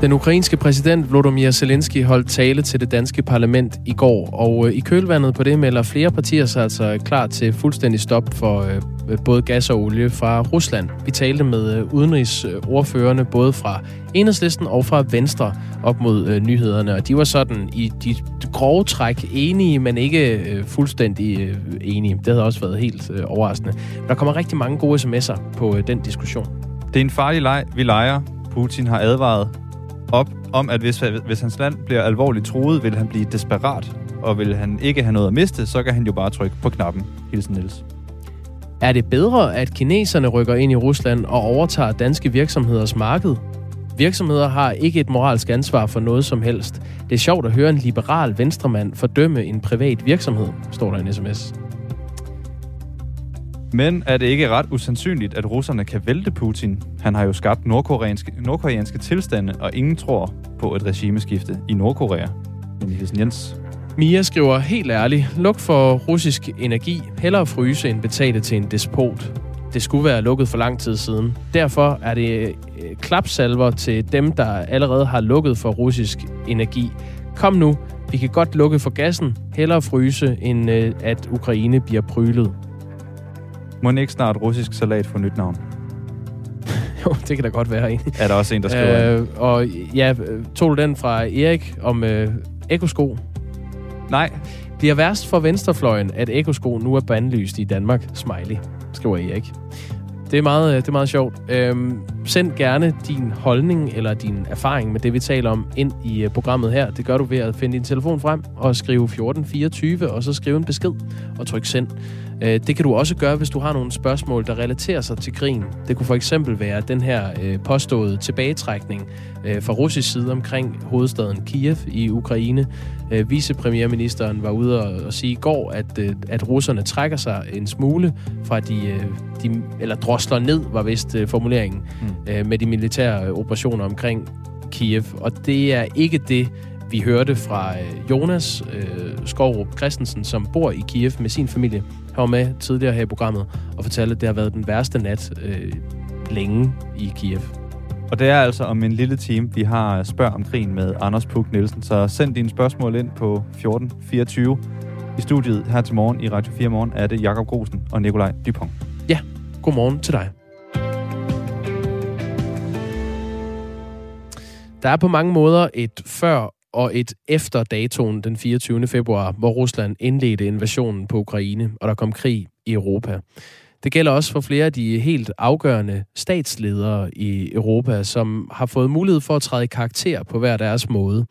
Den ukrainske præsident Volodymyr Zelensky holdt tale til det danske parlament i går, og øh, i kølvandet på det melder flere partier sig altså klar til fuldstændig stop for øh, både gas og olie fra Rusland. Vi talte med øh, udenrigsordførende både fra Enhedslisten og fra Venstre op mod nyhederne, og de var sådan i de grove træk enige, men ikke fuldstændig enige. Det havde også været helt overraskende. Der kommer rigtig mange gode sms'er på den diskussion. Det er en farlig leg, vi leger. Putin har advaret op om, at hvis, hvis hans land bliver alvorligt truet, vil han blive desperat, og vil han ikke have noget at miste, så kan han jo bare trykke på knappen. Hilsen Niels. Er det bedre, at kineserne rykker ind i Rusland og overtager danske virksomheders marked? Virksomheder har ikke et moralsk ansvar for noget som helst. Det er sjovt at høre en liberal venstremand fordømme en privat virksomhed, står der i en sms. Men er det ikke ret usandsynligt, at russerne kan vælte Putin? Han har jo skabt nordkoreanske, nordkoreanske tilstande, og ingen tror på et regimeskifte i Nordkorea. Men Hilsen Jens. Mia skriver helt ærligt, luk for russisk energi, hellere fryse end betale til en despot. Det skulle være lukket for lang tid siden. Derfor er det øh, klapsalver til dem, der allerede har lukket for russisk energi. Kom nu, vi kan godt lukke for gassen, hellere fryse, end øh, at Ukraine bliver prylet. Må ikke snart russisk salat få nyt navn? jo, det kan da godt være en. Er der også en, der skriver øh, Og ja, tog du den fra Erik om øh, ekosko? Nej. Bliver værst for venstrefløjen, at ekosko nu er bandlyst i Danmark? Smiley, skriver Erik. Det er meget, øh, det er meget sjovt. Øhm, send gerne din holdning eller din erfaring med det, vi taler om, ind i øh, programmet her. Det gør du ved at finde din telefon frem og skrive 1424, og så skrive en besked og tryk send. Øh, det kan du også gøre, hvis du har nogle spørgsmål, der relaterer sig til krigen. Det kunne for eksempel være den her øh, påståede tilbagetrækning øh, fra russisk side omkring hovedstaden Kiev i Ukraine. Vicepremierministeren var ude og sige i går, at, at russerne trækker sig en smule fra de, de eller drosler ned, var vist formuleringen, mm. med de militære operationer omkring Kiev. Og det er ikke det, vi hørte fra Jonas øh, Skovrup Christensen, som bor i Kiev med sin familie. Han var med tidligere her i programmet og fortalte, at det har været den værste nat øh, længe i Kiev. Og det er altså om en lille time, vi har øh, Spørg om krigen med Anders Puk Nielsen. Så send dine spørgsmål ind på 1424. I studiet her til morgen i Radio 4 Morgen er det Jakob Grosen og Nikolaj Dupont. Ja, god morgen til dig. Der er på mange måder et før og et efter datoen den 24. februar, hvor Rusland indledte invasionen på Ukraine, og der kom krig i Europa. Det gælder også for flere af de helt afgørende statsledere i Europa, som har fået mulighed for at træde i karakter på hver deres måde.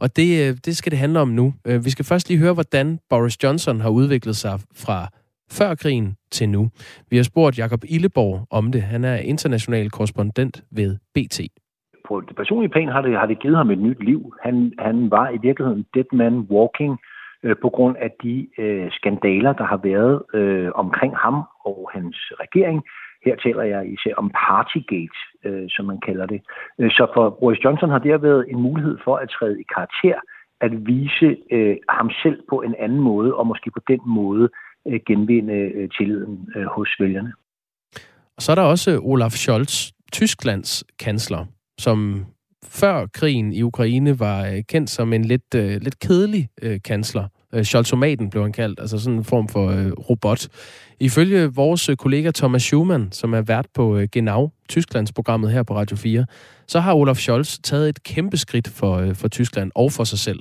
Og det, øh, det skal det handle om nu. Øh, vi skal først lige høre, hvordan Boris Johnson har udviklet sig fra før krigen til nu. Vi har spurgt Jakob Illeborg om det. Han er international korrespondent ved BT på det personlige plan har det, har det givet ham et nyt liv. Han, han var i virkeligheden dead man walking øh, på grund af de øh, skandaler, der har været øh, omkring ham og hans regering. Her taler jeg især om Partygate, øh, som man kalder det. Øh, så for Boris Johnson har det været en mulighed for at træde i karakter, at vise øh, ham selv på en anden måde, og måske på den måde øh, genvinde øh, tilliden øh, hos vælgerne. Og så er der også øh, Olaf Scholz, Tysklands kansler som før krigen i Ukraine var øh, kendt som en lidt, øh, lidt kedelig øh, kansler. Øh, Scholzomaten blev han kaldt, altså sådan en form for øh, robot. Ifølge vores øh, kollega Thomas Schumann, som er vært på øh, Genau, Tysklands programmet her på Radio 4, så har Olaf Scholz taget et kæmpe skridt for, øh, for Tyskland og for sig selv.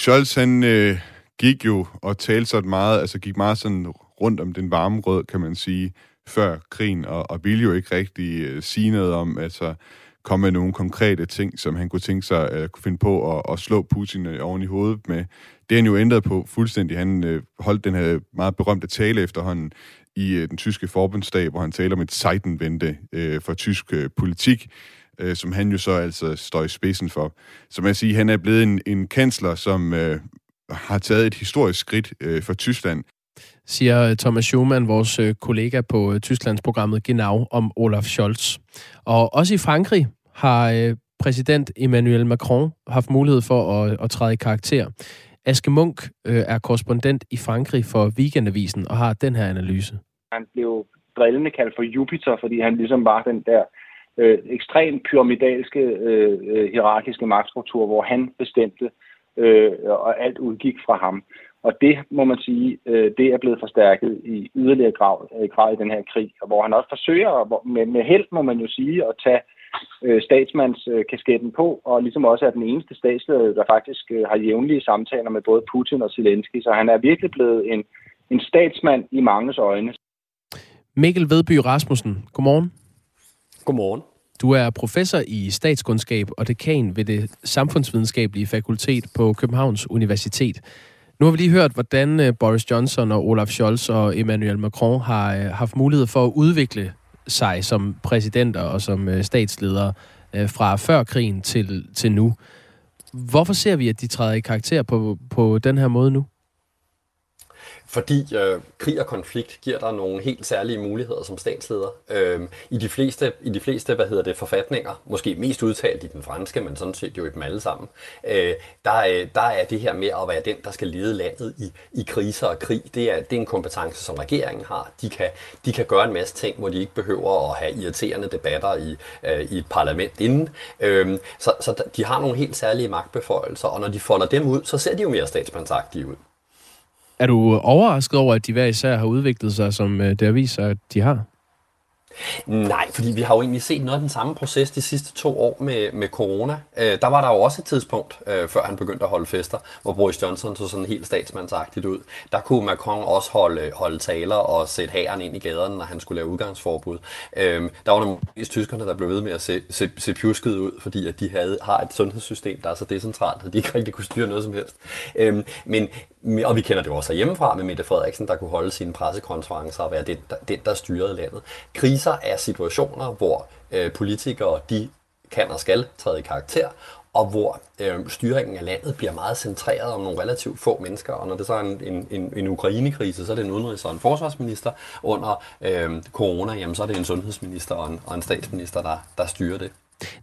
Scholz, han øh, gik jo og talte sådan meget, altså gik meget sådan rundt om den varme rød, kan man sige, før krigen, og, og ville jo ikke rigtig øh, sige noget om, altså komme med nogle konkrete ting, som han kunne tænke sig at kunne finde på at, at slå Putin øh, oven i hovedet med. Det er han jo ændret på fuldstændig. Han øh, holdt den her meget berømte tale efterhånden i øh, den tyske forbundsdag, hvor han taler om et sejtenvente øh, for tysk øh, politik, øh, som han jo så altså står i spidsen for. Så man siger, han er blevet en, en kansler, som øh, har taget et historisk skridt øh, for Tyskland siger øh, Thomas Schumann, vores kollega på Tysklands programmet Genau om Olaf Scholz. Og også i Frankrig har øh, præsident Emmanuel Macron haft mulighed for at, at træde i karakter. Aske Munk øh, er korrespondent i Frankrig for Weekendavisen og har den her analyse. Han blev drillende kaldt for Jupiter, fordi han ligesom var den der øh, ekstremt pyramidalske, øh, øh hierarkiske magtstruktur, hvor han bestemte, øh, og alt udgik fra ham. Og det, må man sige, øh, det er blevet forstærket i yderligere grad, øh, grad i den her krig, hvor han også forsøger, med, med held må man jo sige, at tage øh, statsmandskasketten på, og ligesom også er den eneste statsleder, der faktisk øh, har jævnlige samtaler med både Putin og Zelensky. Så han er virkelig blevet en, en statsmand i manges øjne. Mikkel Vedby Rasmussen, godmorgen. Godmorgen. Du er professor i statskundskab og dekan ved det samfundsvidenskabelige fakultet på Københavns Universitet. Nu har vi lige hørt, hvordan øh, Boris Johnson og Olaf Scholz og Emmanuel Macron har øh, haft mulighed for at udvikle sig som præsidenter og som øh, statsledere øh, fra før krigen til, til nu. Hvorfor ser vi, at de træder i karakter på, på den her måde nu? Fordi øh, krig og konflikt giver dig nogle helt særlige muligheder som statsleder. Øh, I de fleste, i de fleste hvad hedder det, forfatninger, måske mest udtalt i den franske, men sådan set jo i dem alle sammen, øh, der, øh, der er det her med at være den, der skal lede landet i, i kriser og krig. Det er, det er en kompetence, som regeringen har. De kan, de kan gøre en masse ting, hvor de ikke behøver at have irriterende debatter i, øh, i et parlament inden. Øh, så, så de har nogle helt særlige magtbeføjelser, og når de folder dem ud, så ser de jo mere statsmandsagtige ud. Er du overrasket over, at de hver især har udviklet sig, som øh, det har vist sig, at de har? Nej, fordi vi har jo egentlig set noget af den samme proces de sidste to år med, med corona. Øh, der var der jo også et tidspunkt, øh, før han begyndte at holde fester, hvor Boris Johnson så sådan helt statsmandsagtigt ud. Der kunne Macron også holde, holde taler og sætte hæren ind i gaderne, når han skulle lave udgangsforbud. Øh, der var nogle tyskerne, der blev ved med at se, se, se pjusket ud, fordi at de havde, har et sundhedssystem, der er så decentralt, at de ikke rigtig kunne styre noget som helst. Øh, men og vi kender det også hjemmefra med Mette Frederiksen, der kunne holde sine pressekonferencer og være den, der, den, der styrede landet. Kriser er situationer, hvor øh, politikere de kan og skal træde i karakter, og hvor øh, styringen af landet bliver meget centreret om nogle relativt få mennesker. Og når det så er en, en, en, en Ukraine-krise, så er det en udenrigs- og en forsvarsminister. Under øh, corona, jamen, så er det en sundhedsminister og en, og en statsminister, der, der styrer det.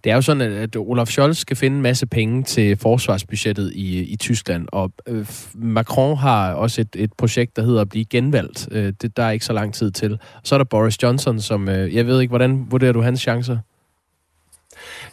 Det er jo sådan, at Olaf Scholz skal finde en masse penge til forsvarsbudgettet i, i Tyskland, og øh, Macron har også et, et projekt, der hedder at blive genvalgt. Øh, det, der er ikke så lang tid til. Så er der Boris Johnson, som, øh, jeg ved ikke, hvordan vurderer du hans chancer?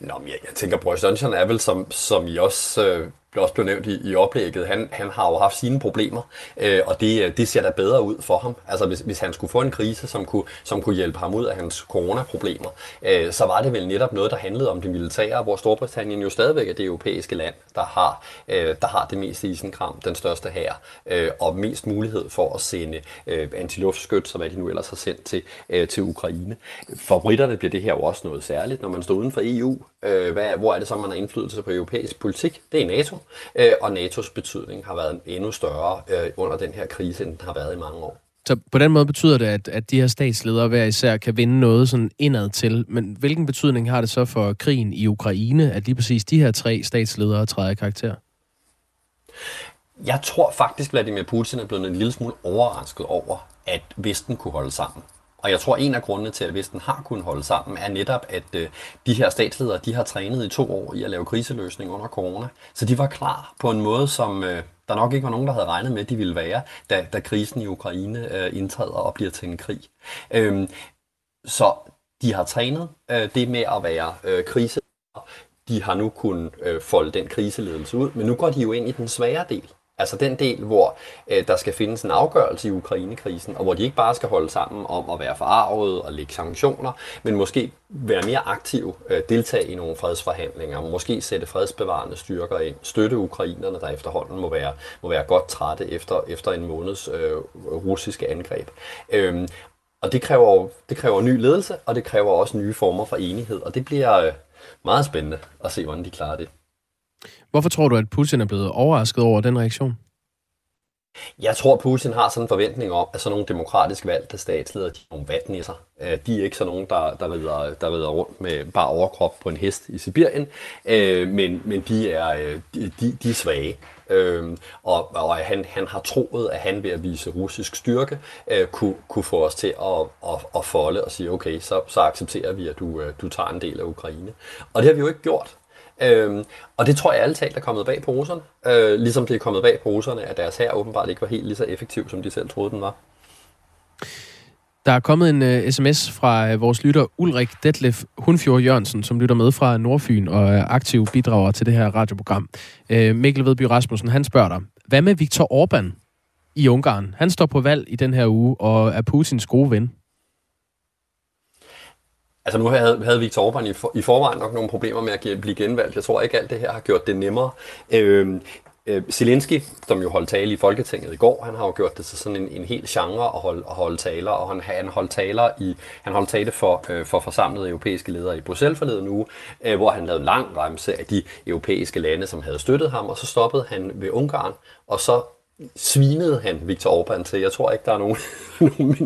Nå, men jeg, jeg tænker, Boris Johnson er vel, som, som I også øh, også blev nævnt i, i oplægget, han, han har jo haft sine problemer, øh, og det, det ser da bedre ud for ham. Altså hvis, hvis han skulle få en krise, som kunne, som kunne hjælpe ham ud af hans coronaproblemer, øh, så var det vel netop noget, der handlede om det militære, hvor Storbritannien jo stadigvæk er det europæiske land, der har, øh, der har det mest isenkram, den største her, øh, og mest mulighed for at sende øh, antiluftskyt, som hvad de nu ellers har sendt til, øh, til Ukraine. For britterne bliver det her jo også noget særligt, når man står uden for EU. Øh, hvad, hvor er det så, man har indflydelse på europæisk politik? Det er NATO. Øh, og NATO's betydning har været endnu større øh, under den her krise, end den har været i mange år. Så på den måde betyder det, at, at de her statsledere hver især kan vinde noget sådan indad til. Men hvilken betydning har det så for krigen i Ukraine, at lige præcis de her tre statsledere træder karakter? Jeg tror faktisk, Vladimir Putin er blevet en lille smule overrasket over, at Vesten kunne holde sammen. Og jeg tror, en af grundene til, at Vesten har kunnet holde sammen, er netop, at øh, de her statsledere, de har trænet i to år i at lave kriseløsning under corona. Så de var klar på en måde, som øh, der nok ikke var nogen, der havde regnet med, at de ville være, da, da krisen i Ukraine øh, indtræder og bliver til en krig. Øhm, så de har trænet øh, det med at være øh, krise. De har nu kunnet øh, folde den kriseledelse ud, men nu går de jo ind i den svære del. Altså den del, hvor øh, der skal findes en afgørelse i Ukrainekrisen, og hvor de ikke bare skal holde sammen om at være forarvet og lægge sanktioner, men måske være mere aktiv, øh, deltage i nogle fredsforhandlinger, måske sætte fredsbevarende styrker ind, støtte ukrainerne, der efterhånden må være, må være godt trætte efter, efter en måneds øh, russiske angreb. Øhm, og det kræver, det kræver ny ledelse, og det kræver også nye former for enighed, og det bliver øh, meget spændende at se, hvordan de klarer det. Hvorfor tror du, at Putin er blevet overrasket over den reaktion? Jeg tror, Putin har sådan en forventning om, at sådan nogle demokratisk valgte statsledere, de er nogle vatnisser. Øh, de er ikke sådan nogen, der, der, rider, der rider rundt med bare overkrop på en hest i Sibirien, øh, men, men de, er, øh, de, de er svage. Øhm, og og han, han har troet, at han ved at vise russisk styrke, øh, kunne, kunne få os til at, at, at folde og sige, okay, så, så accepterer vi, at du, du tager en del af Ukraine. Og det har vi jo ikke gjort. Øhm, og det tror jeg alle talt er kommet bag på russerne. Øh, ligesom det er kommet bag på russerne, at deres her åbenbart ikke var helt lige så effektiv, som de selv troede, den var. Der er kommet en øh, uh, sms fra uh, vores lytter Ulrik Detlef Hundfjord Jørgensen, som lytter med fra Nordfyn og er aktiv bidrager til det her radioprogram. Uh, Mikkel Vedby Rasmussen, han spørger dig, hvad med Viktor Orbán i Ungarn? Han står på valg i den her uge og er Putins gode ven. Altså nu havde, havde Viktor Orbán i, for, i forvejen nok nogle problemer med at blive genvalgt. Jeg tror ikke, alt det her har gjort det nemmere. Øh, øh, Zelensky, som jo holdt tale i Folketinget i går, han har jo gjort det til sådan en, en helt genre at holde, at holde taler, og han, han holdt taler i, han holdt tale for, øh, for forsamlede europæiske ledere i Bruxelles forleden uge, øh, hvor han lavede en lang remse af de europæiske lande, som havde støttet ham, og så stoppede han ved Ungarn, og så svinede han Viktor Orbán til. Jeg tror ikke, der er nogen,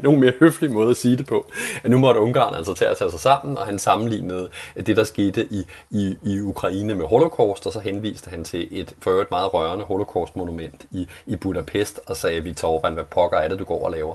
nogen mere høflig måde at sige det på. At nu måtte Ungarn altså til at tage sig sammen, og han sammenlignede det, der skete i, i, i Ukraine med holocaust, og så henviste han til et for øvrigt meget rørende holocaust-monument i, i Budapest, og sagde, Viktor Orbán, hvad pokker er det, du går og laver?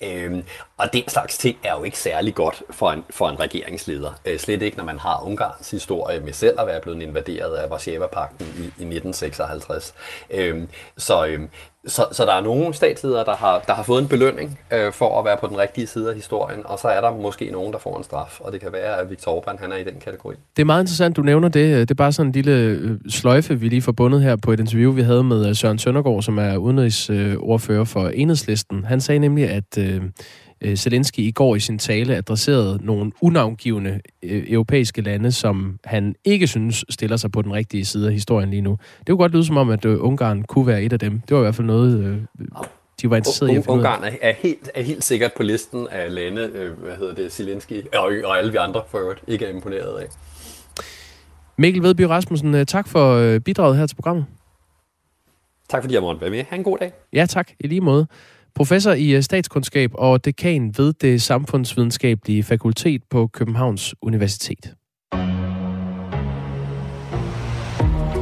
Øhm, og den slags ting er jo ikke særlig godt for en, for en regeringsleder. Øh, slet ikke, når man har Ungarns historie med selv at være blevet invaderet af Varsava-pakten i, i 1956. Øh, så, øh, så, så der er nogle statsledere, der har, der har fået en belønning øh, for at være på den rigtige side af historien, og så er der måske nogen, der får en straf, og det kan være, at Viktor Orbán han er i den kategori. Det er meget interessant, du nævner det. Det er bare sådan en lille øh, sløjfe, vi lige forbundet her på et interview, vi havde med øh, Søren Søndergaard, som er udenrigsordfører øh, for Enhedslisten. Han sagde nemlig, at øh, øh, Zelensky i går i sin tale adresserede nogle unavngivende øh, europæiske lande, som han ikke synes stiller sig på den rigtige side af historien lige nu. Det kunne godt lyde som om, at øh, Ungarn kunne være et af dem. Det var i hvert fald noget, øh, de var interesseret i at finde Ungarn er, er, helt, er helt sikkert på listen af lande, øh, hvad hedder det, Zelensky og, og alle vi andre for øvrigt ikke er imponeret af. Mikkel Vedby Rasmussen, øh, tak for øh, bidraget her til programmet. Tak fordi jeg måtte være med. Ha' en god dag. Ja, tak. I lige måde. Professor i øh, statskundskab og dekan ved det samfundsvidenskabelige fakultet på Københavns Universitet.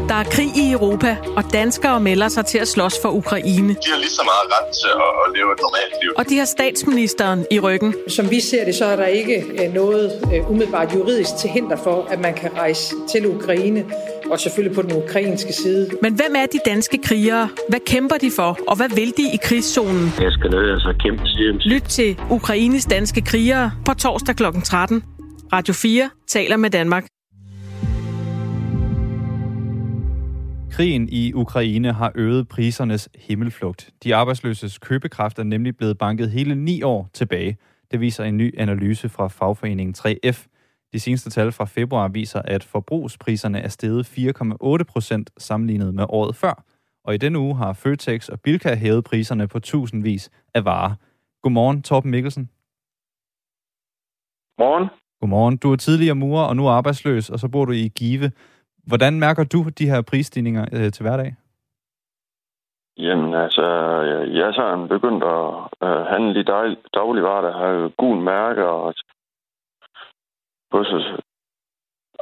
Der er krig i Europa, og danskere melder sig til at slås for Ukraine. De har lige så meget ret til at leve et normalt liv. Og de har statsministeren i ryggen. Som vi ser det, så er der ikke øh, noget øh, umiddelbart juridisk til hinder for, at man kan rejse til Ukraine, og selvfølgelig på den ukrainske side. Men hvem er de danske krigere? Hvad kæmper de for, og hvad vil de i krigszonen? Jeg skal ned og så kæmpe hjem. Lyt til Ukraines danske krigere på torsdag kl. 13. Radio 4 taler med Danmark. Krigen i Ukraine har øget prisernes himmelflugt. De arbejdsløses købekraft er nemlig blevet banket hele ni år tilbage. Det viser en ny analyse fra fagforeningen 3F. De seneste tal fra februar viser, at forbrugspriserne er steget 4,8 procent sammenlignet med året før. Og i denne uge har Føtex og Bilka hævet priserne på tusindvis af varer. Godmorgen, Torben Mikkelsen. Morgen. Godmorgen. Du er tidligere murer og nu arbejdsløs, og så bor du i Give. Hvordan mærker du de her prisstigninger øh, til hverdag? Jamen altså, jeg er sådan begyndt at øh, handle i dag, dagligvarer, der har gul mærke, og på, så,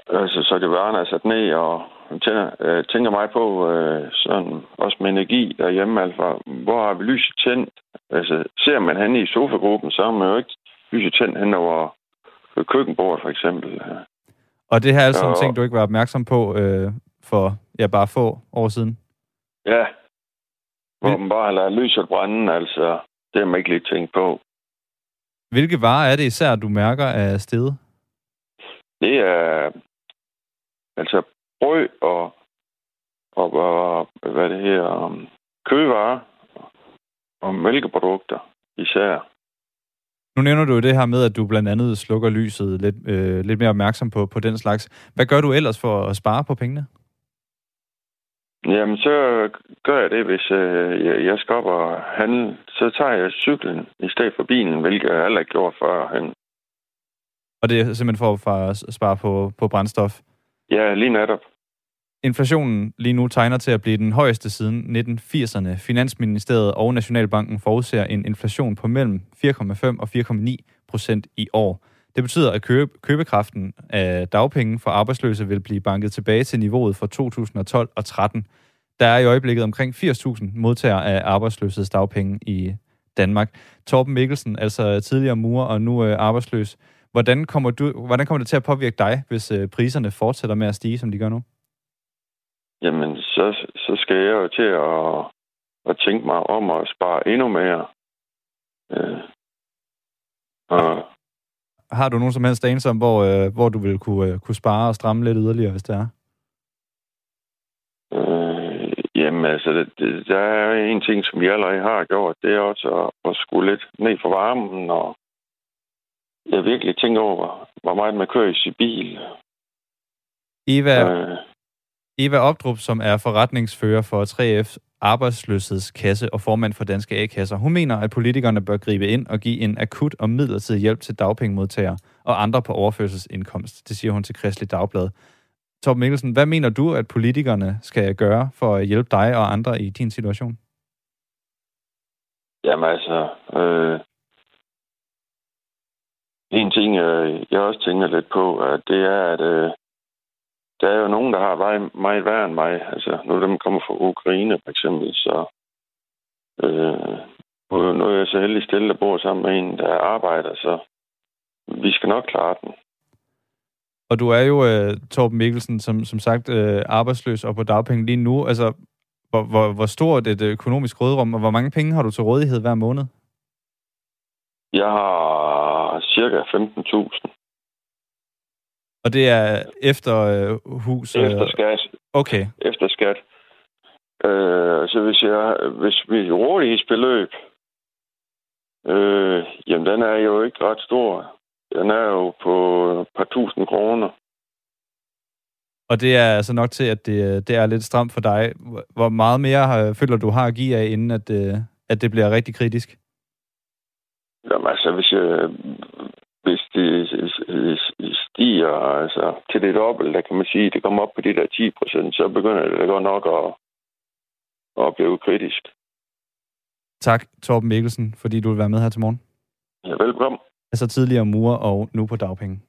altså, så det varerne er sat ned, og tænker, øh, tænker mig på, øh, sådan, også med energi derhjemme, altså, hvor har vi lyset tændt? Altså, ser man hen i sofagruppen, så har man jo ikke lyset tændt hen over køkkenbordet, for eksempel. Og det her er altså nogle ting, du ikke var opmærksom på øh, for ja, bare få år siden? Ja. Hvor man bare lader lyset brænde, altså. Det har man ikke lige tænkt på. Hvilke varer er det især, du mærker af stedet? Det er altså brød og, og, og hvad det her, um, kødvarer og mælkeprodukter især. Nu nævner du jo det her med, at du blandt andet slukker lyset lidt, øh, lidt mere opmærksom på, på den slags. Hvad gør du ellers for at spare på pengene? Jamen, så gør jeg det, hvis øh, jeg, skal op og handle. Så tager jeg cyklen i stedet for bilen, hvilket jeg heller ikke gjort førhen. Og det er simpelthen for, for at spare på, på brændstof? Ja, lige netop. Inflationen lige nu tegner til at blive den højeste siden 1980'erne. Finansministeriet og Nationalbanken forudser en inflation på mellem 4,5 og 4,9 procent i år. Det betyder, at købe, købekraften af dagpenge for arbejdsløse vil blive banket tilbage til niveauet for 2012 og 13. Der er i øjeblikket omkring 80.000 modtagere af arbejdsløshedsdagpenge i Danmark. Torben Mikkelsen, altså tidligere murer og nu øh, arbejdsløs. Hvordan kommer, du, hvordan kommer det til at påvirke dig, hvis øh, priserne fortsætter med at stige, som de gør nu? Jamen, så, så skal jeg jo til at, at tænke mig om at spare endnu mere. Øh, Og Har du nogen som helst anelse om, hvor, øh, hvor du vil kunne, øh, kunne spare og stramme lidt yderligere, hvis det er? Øh, jamen, altså, det, det, der er en ting, som vi allerede har gjort, det er også at, at skrue lidt ned for varmen, og jeg virkelig tænker over, hvor meget man kører i sin bil. Eva, Øh, Eva Opdrup, som er forretningsfører for 3F arbejdsløshedskasse og formand for Danske A-kasser, hun mener, at politikerne bør gribe ind og give en akut og midlertidig hjælp til dagpengemodtagere og andre på overførselsindkomst. Det siger hun til Kristelig Dagblad. Torben Mikkelsen, hvad mener du, at politikerne skal gøre for at hjælpe dig og andre i din situation? Jamen altså, øh, en ting, øh, jeg også tænker lidt på, at det er, at øh, der er jo nogen, der har meget, meget værre end mig. Altså, nu er dem kommer fra Ukraine, for eksempel, så øh, og nu er jeg så heldig stille, der bor sammen med en, der arbejder, så vi skal nok klare den. Og du er jo, øh, Torben Mikkelsen, som, som sagt øh, arbejdsløs og på dagpenge lige nu. Altså, hvor, hvor, hvor stort et øh, økonomisk rådrum, og hvor mange penge har du til rådighed hver måned? Jeg har cirka 15.000 Og det er efter uh, hus? efter skat. Okay. Efter skat. Øh, så hvis jeg, hvis vi rådighedsbeløb, øh, jamen den er jo ikke ret stor. Den er jo på et par tusind kroner. Og det er altså nok til, at det, det er lidt stramt for dig. Hvor meget mere har, føler du har at give af, inden at, uh, at det bliver rigtig kritisk? Jamen altså, hvis, jeg, hvis det stiger altså, til det dobbelte, der kan man sige, det kommer op på de der 10 procent, så begynder det godt nok at, at blive kritisk. Tak, Torben Mikkelsen, fordi du vil være med her til morgen. Ja, velkommen. Altså tidligere mur og nu på dagpenge.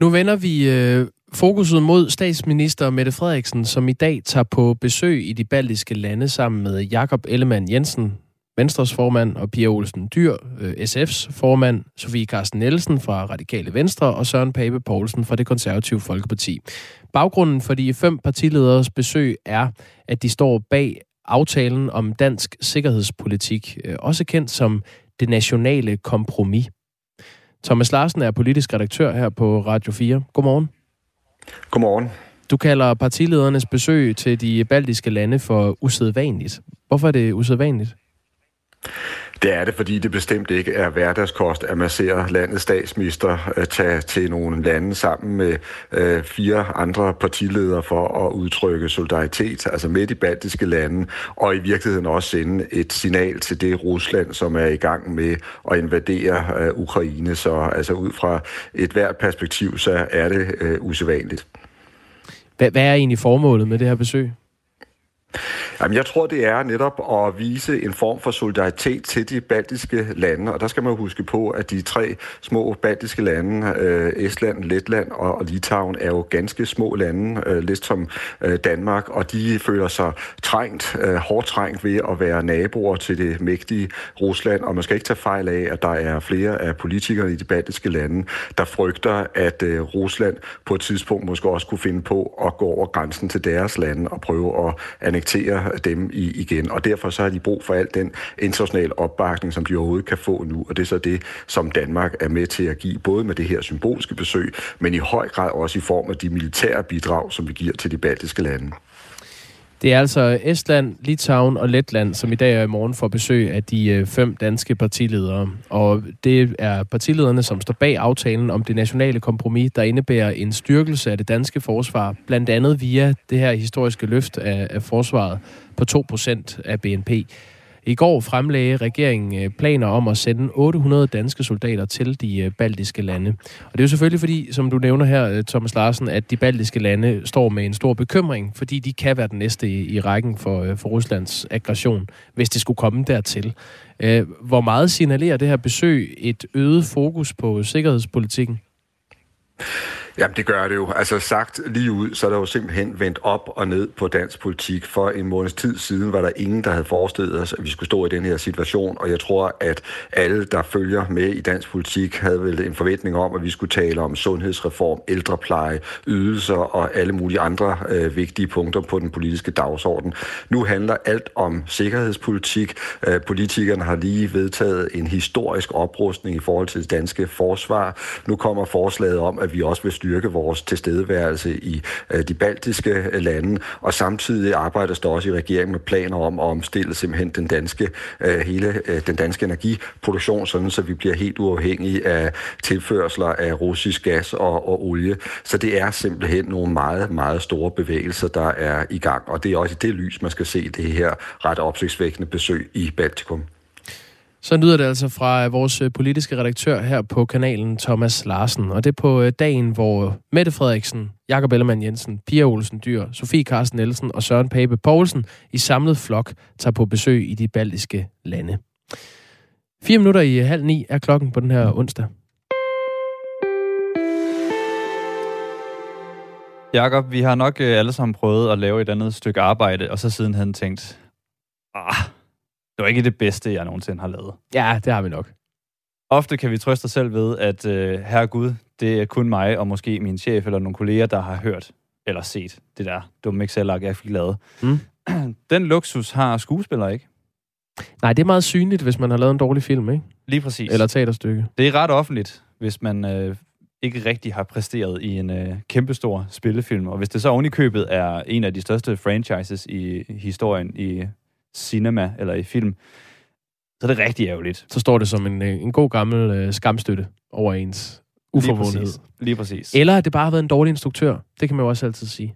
Nu vender vi øh, fokuset mod statsminister Mette Frederiksen, som i dag tager på besøg i de baltiske lande sammen med Jakob Ellemann Jensen, Venstres formand, og Pia Olsen Dyr, øh, SF's formand, Sofie Carsten Nielsen fra Radikale Venstre og Søren Pape Poulsen fra det konservative Folkeparti. Baggrunden for de fem partilederes besøg er, at de står bag aftalen om dansk sikkerhedspolitik, øh, også kendt som det nationale kompromis. Thomas Larsen er politisk redaktør her på Radio 4. Godmorgen. Godmorgen. Du kalder partiledernes besøg til de baltiske lande for usædvanligt. Hvorfor er det usædvanligt? Det er det, fordi det bestemt ikke er hverdagskost, at man ser landets statsminister øh, tage til nogle lande sammen med øh, fire andre partiledere for at udtrykke solidaritet, altså med de baltiske lande, og i virkeligheden også sende et signal til det Rusland, som er i gang med at invadere øh, Ukraine. Så altså ud fra et hvert perspektiv, så er det usædvanligt. Hvad, hvad er egentlig formålet med det her besøg? Jamen, jeg tror, det er netop at vise en form for solidaritet til de baltiske lande, og der skal man huske på, at de tre små baltiske lande, øh, Estland, Letland og, Litauen, er jo ganske små lande, øh, lidt som øh, Danmark, og de føler sig trængt, øh, hårdt trængt ved at være naboer til det mægtige Rusland, og man skal ikke tage fejl af, at der er flere af politikerne i de baltiske lande, der frygter, at øh, Rusland på et tidspunkt måske også kunne finde på at gå over grænsen til deres lande og prøve at annektere dem i, igen. Og derfor så har de brug for al den internationale opbakning, som de overhovedet kan få nu. Og det er så det, som Danmark er med til at give, både med det her symbolske besøg, men i høj grad også i form af de militære bidrag, som vi giver til de baltiske lande. Det er altså Estland, Litauen og Letland, som i dag og i morgen får besøg af de øh, fem danske partiledere. Og det er partilederne, som står bag aftalen om det nationale kompromis, der indebærer en styrkelse af det danske forsvar, blandt andet via det her historiske løft af, af forsvaret på 2% af BNP. I går fremlagde regeringen øh, planer om at sende 800 danske soldater til de øh, baltiske lande. Og det er jo selvfølgelig fordi, som du nævner her, øh, Thomas Larsen, at de baltiske lande står med en stor bekymring, fordi de kan være den næste i, i rækken for, for Ruslands aggression, hvis det skulle komme dertil. Hvor meget signalerer det her besøg et øget fokus på sikkerhedspolitikken? Jamen, det gør det jo. Altså sagt lige ud, så er der jo simpelthen vendt op og ned på dansk politik. For en måneds tid siden var der ingen, der havde forestillet os, at vi skulle stå i den her situation. Og jeg tror, at alle, der følger med i dansk politik, havde vel en forventning om, at vi skulle tale om sundhedsreform, ældrepleje, ydelser og alle mulige andre øh, vigtige punkter på den politiske dagsorden. Nu handler alt om sikkerhedspolitik. Øh, politikerne har lige vedtaget en historisk oprustning i forhold til det danske forsvar. Nu kommer forslaget om, at vi også vil styrke vores tilstedeværelse i øh, de baltiske øh, lande, og samtidig arbejdes der også i regeringen med planer om at omstille simpelthen den danske, øh, hele øh, den danske energiproduktion, sådan så vi bliver helt uafhængige af tilførsler af russisk gas og, og olie. Så det er simpelthen nogle meget, meget store bevægelser, der er i gang, og det er også i det lys, man skal se det her ret opsigtsvækkende besøg i Baltikum. Så lyder det altså fra øh, vores øh, politiske redaktør her på kanalen, Thomas Larsen. Og det er på øh, dagen, hvor Mette Frederiksen, Jakob Ellemann Jensen, Pia Olsen Dyr, Sofie Carsten Nielsen og Søren Pape Poulsen i samlet flok tager på besøg i de baltiske lande. Fire minutter i halv ni er klokken på den her onsdag. Jakob, vi har nok alle sammen prøvet at lave et andet stykke arbejde, og så siden han tænkt, ah, det var ikke det bedste, jeg nogensinde har lavet. Ja, det har vi nok. Ofte kan vi trøste os selv ved, at øh, herre Gud, det er kun mig og måske min chef eller nogle kolleger, der har hørt eller set det der dumme excel jeg fik lavet. Mm. Den luksus har skuespillere ikke. Nej, det er meget synligt, hvis man har lavet en dårlig film, ikke? Lige præcis. Eller teaterstykke. Det er ret offentligt, hvis man øh, ikke rigtig har præsteret i en øh, kæmpestor spillefilm. Og hvis det så oven i købet er en af de største franchises i historien i cinema eller i film, så er det rigtig ærgerligt. Så står det som en, øh, en god gammel øh, skamstøtte over ens uforvågenhed. Lige præcis. Lige præcis. Eller at det bare har været en dårlig instruktør. Det kan man jo også altid sige.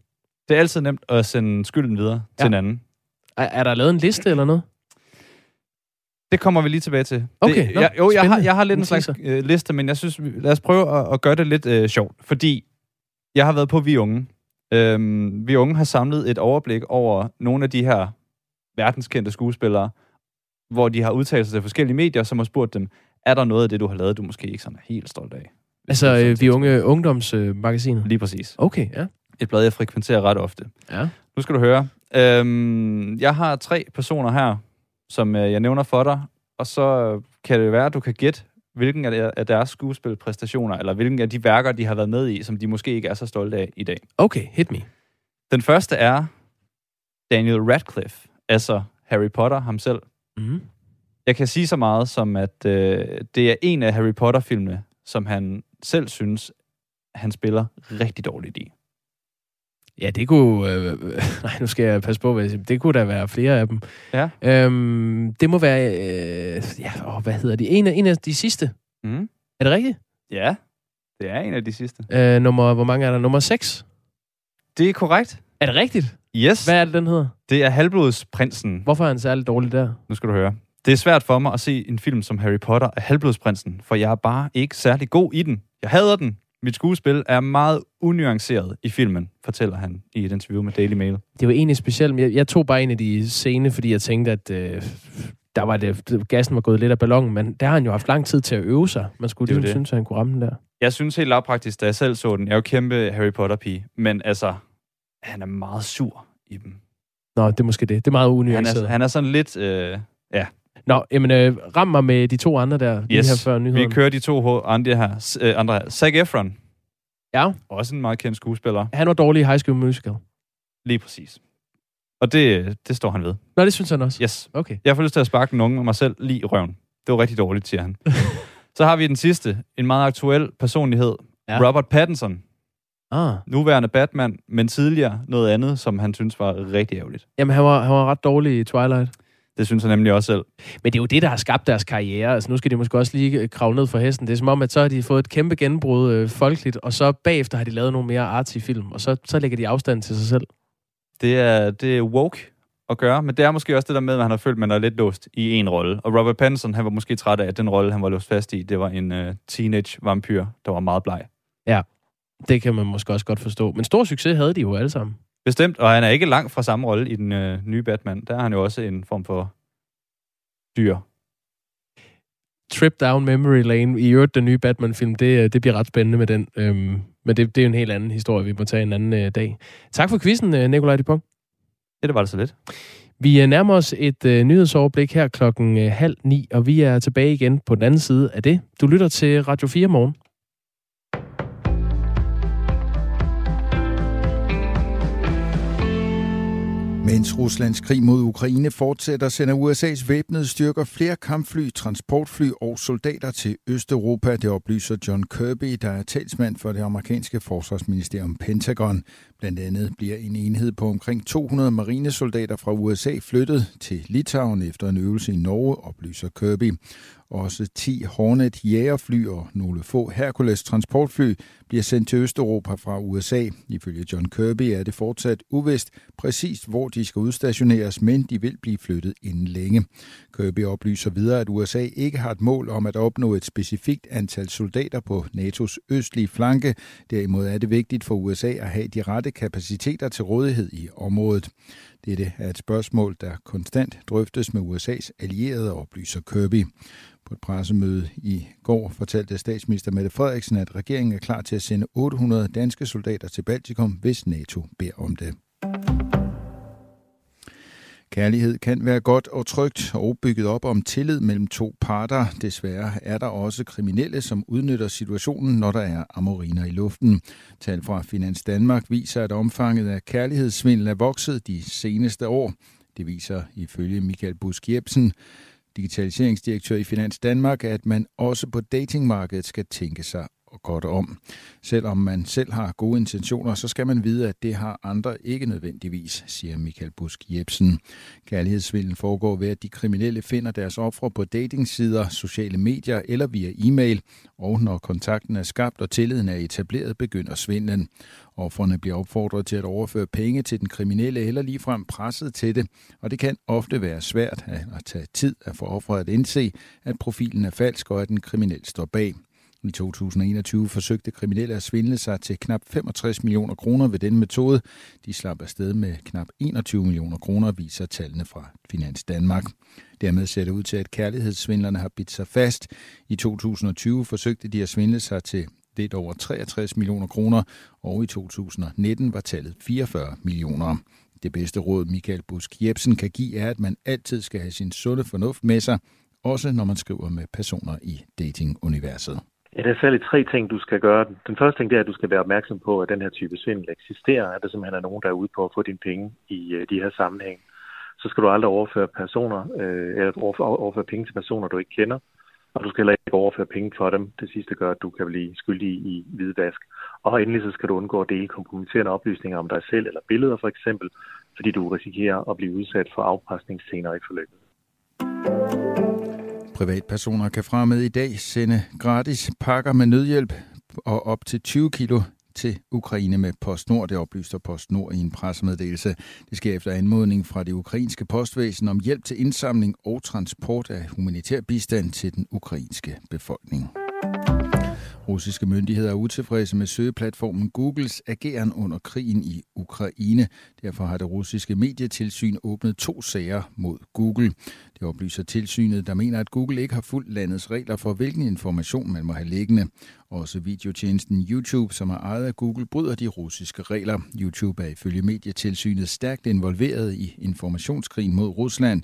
Det er altid nemt at sende skylden videre ja. til en anden. Er, er der lavet en liste eller noget? Det kommer vi lige tilbage til. Okay, det, nå, jeg, jo, jeg har, jeg har lidt en slags øh, liste, men jeg synes, lad os prøve at, at gøre det lidt øh, sjovt. Fordi jeg har været på Vi Unge. Øhm, vi Unge har samlet et overblik over nogle af de her verdenskendte skuespillere, hvor de har udtalt sig til forskellige medier, som har spurgt dem, er der noget af det, du har lavet, du måske ikke sådan er helt stolt af? Altså, øh, vi unge ungdomsmagasinet? Lige præcis. Okay, ja. Et blad, jeg frekventerer ret ofte. Ja. Nu skal du høre. Øhm, jeg har tre personer her, som øh, jeg nævner for dig, og så kan det være, at du kan gætte, hvilken af deres skuespilpræstationer, eller hvilken af de værker, de har været med i, som de måske ikke er så stolte af i dag. Okay, hit me. Den første er Daniel Radcliffe, altså Harry Potter ham selv. Mm. Jeg kan sige så meget som, at øh, det er en af Harry Potter-filmene, som han selv synes, han spiller rigtig dårligt i. Ja, det kunne... Øh, nej, nu skal jeg passe på, hvad jeg siger. Det kunne da være flere af dem. Ja. Øhm, det må være... Øh, ja, åh, hvad hedder det? En af, en af de sidste. Mm. Er det rigtigt? Ja, det er en af de sidste. Øh, nummer, hvor mange er der? Nummer 6? Det er korrekt. Er det rigtigt? Yes. Hvad er det, den hedder? Det er Halvblodsprinsen. Hvorfor er han særlig dårlig der? Nu skal du høre. Det er svært for mig at se en film som Harry Potter af Halvblodsprinsen, for jeg er bare ikke særlig god i den. Jeg hader den. Mit skuespil er meget unuanceret i filmen, fortæller han i et interview med Daily Mail. Det var egentlig specielt, men jeg, jeg tog bare en af de scene, fordi jeg tænkte, at øh, der var det, gassen var gået lidt af ballonen, men der har han jo haft lang tid til at øve sig. Man skulle lige synes, at han kunne ramme den der. Jeg synes helt lavpraktisk, da jeg selv så den, jeg er jo kæmpe Harry Potter-pige, men altså, han er meget sur i dem. Nå, det er måske det. Det er meget Han unuanceret. er, han er sådan lidt, øh, ja. Nå, jamen, øh, ram mig med de to andre der, lige her Yes, før vi nyheden. kører de to andre her. Øh, andre her. Zac Efron, Ja, også en meget kendt skuespiller. han var dårlig i High School Musical. Lige præcis. Og det, det står han ved. Nå, det synes han også. Yes. Okay. Jeg får lyst til at sparke den unge mig selv lige i røven. Det var rigtig dårligt, siger han. Så har vi den sidste. En meget aktuel personlighed. Ja. Robert Pattinson. Ah. Nuværende Batman, men tidligere noget andet, som han synes var rigtig ærgerligt. Jamen, han var, han var ret dårlig i Twilight. Det synes han nemlig også selv. Men det er jo det, der har skabt deres karriere. Altså, nu skal de måske også lige øh, kravle ned fra hesten. Det er som om, at så har de fået et kæmpe gennembrud øh, folkeligt, og så bagefter har de lavet nogle mere artsy film, og så, så lægger de afstand til sig selv. Det er, det er woke at gøre, men det er måske også det der med, at han har følt, at man er lidt låst i en rolle. Og Robert Pattinson, han var måske træt af, at den rolle, han var låst fast i, det var en uh, teenage vampyr, der var meget bleg. Ja, det kan man måske også godt forstå. Men stor succes havde de jo alle sammen. Bestemt, og han er ikke langt fra samme rolle i den øh, nye Batman. Der er han jo også en form for dyr. Trip Down Memory Lane, i øvrigt den nye Batman-film, det, øh, det bliver ret spændende med den. Øhm, Men det, det er en helt anden historie, vi må tage en anden øh, dag. Tak for quizzen, øh, Nikolaj Dupont. Ja, det var det så lidt. Vi øh, nærmer os et øh, nyhedsoverblik her klokken øh, halv ni, og vi er tilbage igen på den anden side af det. Du lytter til Radio 4 morgen. Mens Ruslands krig mod Ukraine fortsætter, sender USA's væbnede styrker flere kampfly, transportfly og soldater til Østeuropa. Det oplyser John Kirby, der er talsmand for det amerikanske forsvarsministerium Pentagon. Blandt andet bliver en enhed på omkring 200 marinesoldater fra USA flyttet til Litauen efter en øvelse i Norge, oplyser Kirby. Også 10 Hornet jægerfly og nogle få Hercules transportfly bliver sendt til Østeuropa fra USA. Ifølge John Kirby er det fortsat uvist præcist, hvor de skal udstationeres, men de vil blive flyttet inden længe. Kirby oplyser videre, at USA ikke har et mål om at opnå et specifikt antal soldater på NATO's østlige flanke. Derimod er det vigtigt for USA at have de rette kapaciteter til rådighed i området. Dette er et spørgsmål, der konstant drøftes med USA's allierede, oplyser Kirby. På et pressemøde i går fortalte statsminister Mette Frederiksen, at regeringen er klar til at sende 800 danske soldater til Baltikum, hvis NATO beder om det. Kærlighed kan være godt og trygt og bygget op om tillid mellem to parter. Desværre er der også kriminelle, som udnytter situationen, når der er amoriner i luften. Tal fra Finans Danmark viser, at omfanget af kærlighedssvindel er vokset de seneste år. Det viser ifølge Michael Busk Jebsen, digitaliseringsdirektør i Finans Danmark, at man også på datingmarkedet skal tænke sig godt om. Selvom man selv har gode intentioner, så skal man vide, at det har andre ikke nødvendigvis, siger Michael Busk Jebsen. Kærlighedsvilden foregår ved, at de kriminelle finder deres ofre på datingsider, sociale medier eller via e-mail, og når kontakten er skabt og tilliden er etableret, begynder svindlen. Offrene bliver opfordret til at overføre penge til den kriminelle eller ligefrem presset til det, og det kan ofte være svært at tage tid at få offeret at indse, at profilen er falsk og at den kriminel står bag. I 2021 forsøgte kriminelle at svindle sig til knap 65 millioner kroner ved denne metode. De slap afsted med knap 21 millioner kroner, viser tallene fra Finans Danmark. Dermed ser det ud til, at kærlighedssvindlerne har bidt sig fast. I 2020 forsøgte de at svindle sig til lidt over 63 millioner kroner, og i 2019 var tallet 44 millioner. Det bedste råd, Michael Busk Jebsen kan give, er, at man altid skal have sin sunde fornuft med sig, også når man skriver med personer i datinguniverset. Ja, der er særligt tre ting, du skal gøre. Den første ting det er, at du skal være opmærksom på, at den her type svindel eksisterer, at der simpelthen er nogen, der er ude på at få dine penge i øh, de her sammenhæng. Så skal du aldrig overføre personer, øh, eller overføre, penge til personer, du ikke kender, og du skal heller ikke overføre penge for dem. Det sidste gør, at du kan blive skyldig i hvidvask. Og endelig så skal du undgå at dele kompromitterende oplysninger om dig selv eller billeder for eksempel, fordi du risikerer at blive udsat for afpresningsscener i forløbet. Privatpersoner kan fra med i dag sende gratis pakker med nødhjælp og op til 20 kilo til Ukraine med PostNord. Det oplyser PostNord i en pressemeddelelse. Det sker efter anmodning fra det ukrainske postvæsen om hjælp til indsamling og transport af humanitær bistand til den ukrainske befolkning. Russiske myndigheder er utilfredse med søgeplatformen Googles ageren under krigen i Ukraine. Derfor har det russiske medietilsyn åbnet to sager mod Google. Det oplyser tilsynet, der mener, at Google ikke har fulgt landets regler for, hvilken information man må have liggende. Også videotjenesten YouTube, som er ejet af Google, bryder de russiske regler. YouTube er ifølge medietilsynet stærkt involveret i informationskrigen mod Rusland.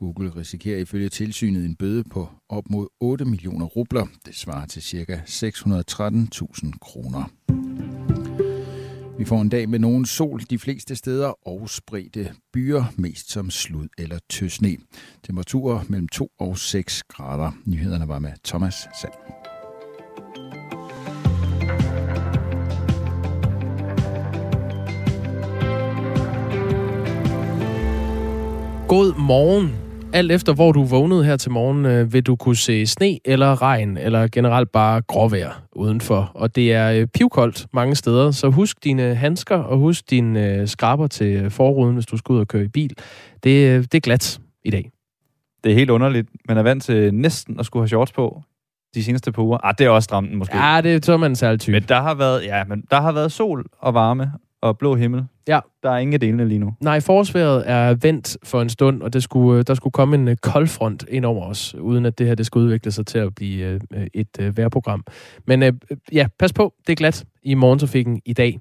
Google risikerer ifølge tilsynet en bøde på op mod 8 millioner rubler. Det svarer til ca. 613.000 kroner. Vi får en dag med nogen sol de fleste steder og spredte byer, mest som slud eller tøsne. Temperaturer mellem 2 og 6 grader. Nyhederne var med Thomas Sand. God morgen. Alt efter hvor du vågnede her til morgen, øh, vil du kunne se sne eller regn, eller generelt bare gråvejr udenfor. Og det er øh, pivkoldt mange steder, så husk dine handsker og husk dine øh, skraber til forruden, hvis du skal ud og køre i bil. Det, øh, det er glat i dag. Det er helt underligt. Man er vant til næsten at skulle have shorts på de seneste par uger. Ah, det er også stramt måske. Ja, det er man særlig type. Men der har været, ja, men der har været sol og varme, og blå himmel. Ja. Der er ingen af delene lige nu. Nej, forårsværet er vendt for en stund, og det skulle, øh, der skulle komme en øh, koldfront ind over os, uden at det her det skulle udvikle sig til at blive øh, et øh, vejrprogram. Men øh, ja, pas på, det er glat i morgentrafikken i dag.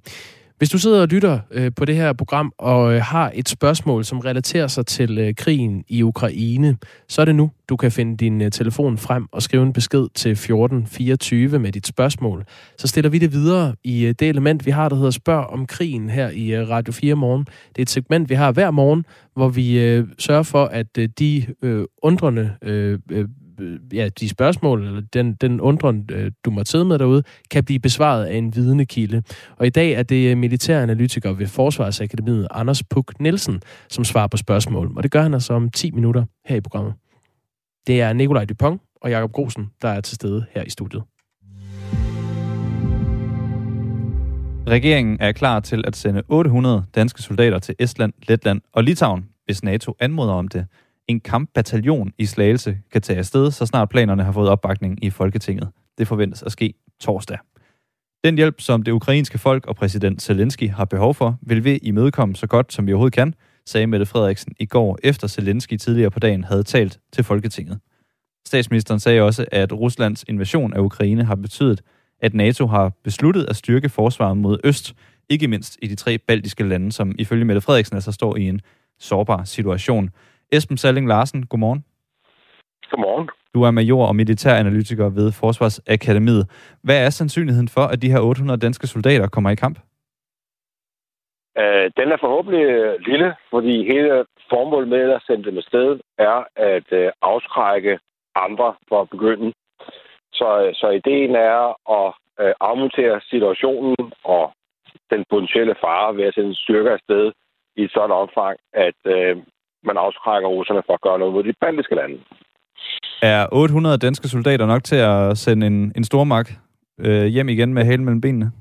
Hvis du sidder og lytter øh, på det her program og øh, har et spørgsmål, som relaterer sig til øh, krigen i Ukraine, så er det nu, du kan finde din øh, telefon frem og skrive en besked til 1424 med dit spørgsmål. Så stiller vi det videre i øh, det element, vi har, der hedder Spørg om krigen her i øh, Radio 4 morgen. Det er et segment, vi har hver morgen, hvor vi øh, sørger for, at øh, de øh, undrende øh, øh, Øh, ja, de spørgsmål, eller den, den undren, øh, du må sidde med derude, kan blive besvaret af en vidende kilde. Og i dag er det øh, militæranalytiker ved Forsvarsakademiet, Anders Puk Nielsen, som svarer på spørgsmål. Og det gør han altså om 10 minutter her i programmet. Det er Nikolaj Dupont og Jakob Grosen, der er til stede her i studiet. Regeringen er klar til at sende 800 danske soldater til Estland, Letland og Litauen, hvis NATO anmoder om det. En kampbataljon i Slagelse kan tage afsted, så snart planerne har fået opbakning i Folketinget. Det forventes at ske torsdag. Den hjælp, som det ukrainske folk og præsident Zelensky har behov for, vil vi imødekomme så godt, som vi overhovedet kan, sagde Mette Frederiksen i går, efter Zelensky tidligere på dagen havde talt til Folketinget. Statsministeren sagde også, at Ruslands invasion af Ukraine har betydet, at NATO har besluttet at styrke forsvaret mod øst, ikke mindst i de tre baltiske lande, som ifølge Mette Frederiksen altså står i en sårbar situation. Esben Salling Larsen, godmorgen. Godmorgen. Du er major og militæranalytiker ved Forsvarsakademiet. Hvad er sandsynligheden for, at de her 800 danske soldater kommer i kamp? Uh, den er forhåbentlig øh, lille, fordi hele formålet med at sende dem afsted er at uh, afskrække andre for at begynde. Så, så ideen er at uh, afmontere situationen og den potentielle fare ved at sende styrker afsted i et sådan omfang, at uh, man afskrækker russerne for at gøre noget mod de baltiske lande. Er 800 danske soldater nok til at sende en, en stormagt øh, hjem igen med hælen mellem benene?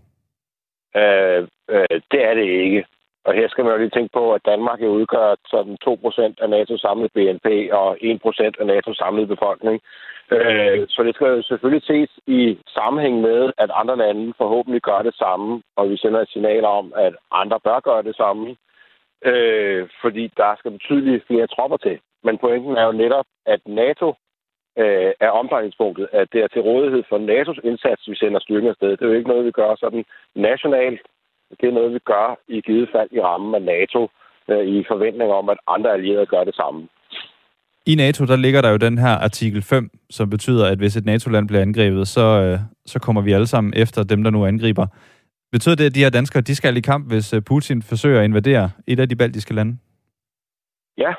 Øh, øh, det er det ikke. Og her skal man jo lige tænke på, at Danmark jo udgør sådan 2% af NATO's samlede BNP og 1% af NATO's samlede befolkning. Øh, så det skal jo selvfølgelig ses i sammenhæng med, at andre lande forhåbentlig gør det samme, og vi sender et signal om, at andre bør gøre det samme øh, fordi der skal betydeligt flere tropper til. Men pointen er jo netop, at NATO øh, er omdrejningspunktet, at det er til rådighed for NATO's indsats, vi sender styrken afsted. Det er jo ikke noget, vi gør sådan nationalt. Det er noget, vi gør i givet fald i rammen af NATO, øh, i forventning om, at andre allierede gør det samme. I NATO, der ligger der jo den her artikel 5, som betyder, at hvis et NATO-land bliver angrebet, så, øh, så kommer vi alle sammen efter dem, der nu angriber. Betyder det, at de her danskere, de skal i kamp, hvis øh, Putin forsøger at invadere et af de baltiske lande? Ja,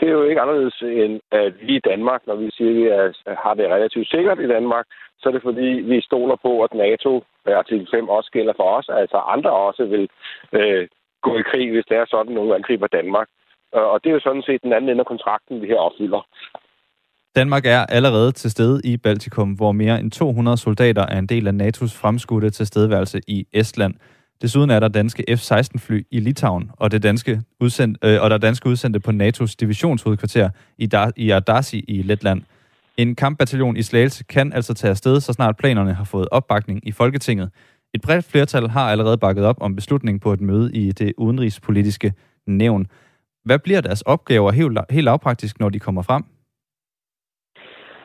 det er jo ikke anderledes end, at vi i Danmark, når vi siger, at vi er, har det relativt sikkert i Danmark, så er det fordi, vi stoler på, at NATO artikel 5 også gælder for os. Altså andre også vil øh, gå i krig, hvis det er sådan, nogen angriber Danmark. Og det er jo sådan set den anden ende af kontrakten, vi her opfylder. Danmark er allerede til stede i Baltikum, hvor mere end 200 soldater er en del af NATO's fremskudte tilstedeværelse i Estland. Desuden er der danske F-16-fly i Litauen, og, det danske udsendt, øh, og der er danske udsendte på NATO's divisionshovedkvarter i, Dar- i Ardasi i Letland. En kampbataljon i Slagelse kan altså tage afsted, så snart planerne har fået opbakning i Folketinget. Et bredt flertal har allerede bakket op om beslutningen på et møde i det udenrigspolitiske nævn. Hvad bliver deres opgaver helt, helt lavpraktisk, når de kommer frem?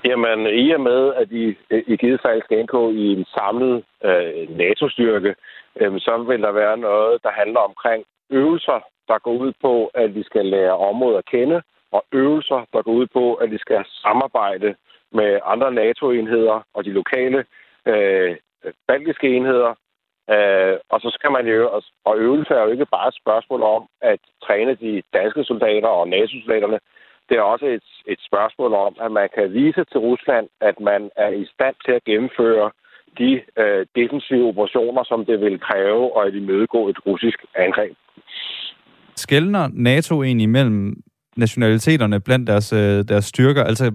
Jamen, i og med, at de i givet fald skal indgå i en samlet øh, NATO-styrke, øh, så vil der være noget, der handler omkring øvelser, der går ud på, at vi skal lære områder at kende, og øvelser, der går ud på, at vi skal samarbejde med andre NATO-enheder og de lokale øh, baltiske enheder. Øh, og så skal man jo, og øvelse er jo ikke bare et spørgsmål om at træne de danske soldater og NATO-soldaterne, det er også et, et spørgsmål om, at man kan vise til Rusland, at man er i stand til at gennemføre de øh, defensive operationer, som det vil kræve at imødegå et russisk angreb. Skældner NATO egentlig mellem nationaliteterne blandt deres, øh, deres styrker? Altså,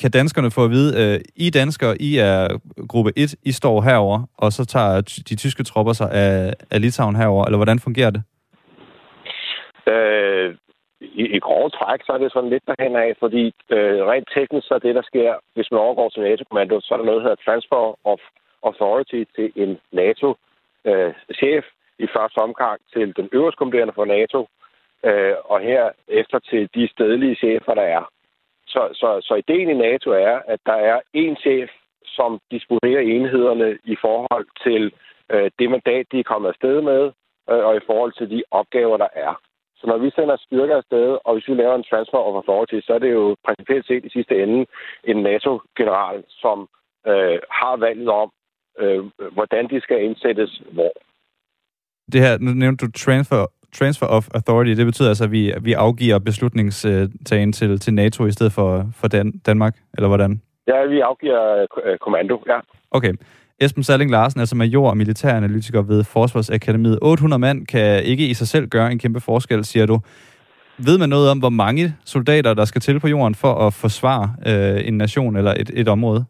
kan danskerne få at vide, øh, I danskere, I er gruppe 1, I står herover, og så tager de tyske tropper sig af, af Litauen herover, eller hvordan fungerer det? Øh, i, i grove træk, så er det sådan lidt derhen af, fordi øh, rent teknisk så er det, der sker, hvis man overgår til NATO-kommando, så er der noget, der hedder Transfer of Authority til en NATO-chef, øh, i første omgang til den øverste kommanderende for NATO, øh, og her efter til de stedlige chefer, der er. Så, så, så ideen i NATO er, at der er en chef, som disponerer enhederne i forhold til øh, det mandat, de er kommet afsted med, øh, og i forhold til de opgaver, der er. Så når vi sender styrker afsted, og hvis vi laver en transfer of authority, så er det jo principielt set i sidste ende en NATO-general, som øh, har valget om, øh, hvordan de skal indsættes hvor. Det her, nu nævnte du transfer, transfer of authority, det betyder altså, at vi, vi afgiver beslutningstagen til, til NATO i stedet for, for Dan, Danmark, eller hvordan? Ja, vi afgiver øh, kommando, ja. Okay. Esben Salling Larsen, altså major og militæranalytiker ved Forsvarsakademiet. 800 mand kan ikke i sig selv gøre en kæmpe forskel, siger du. Ved man noget om, hvor mange soldater, der skal til på jorden for at forsvare øh, en nation eller et, et område?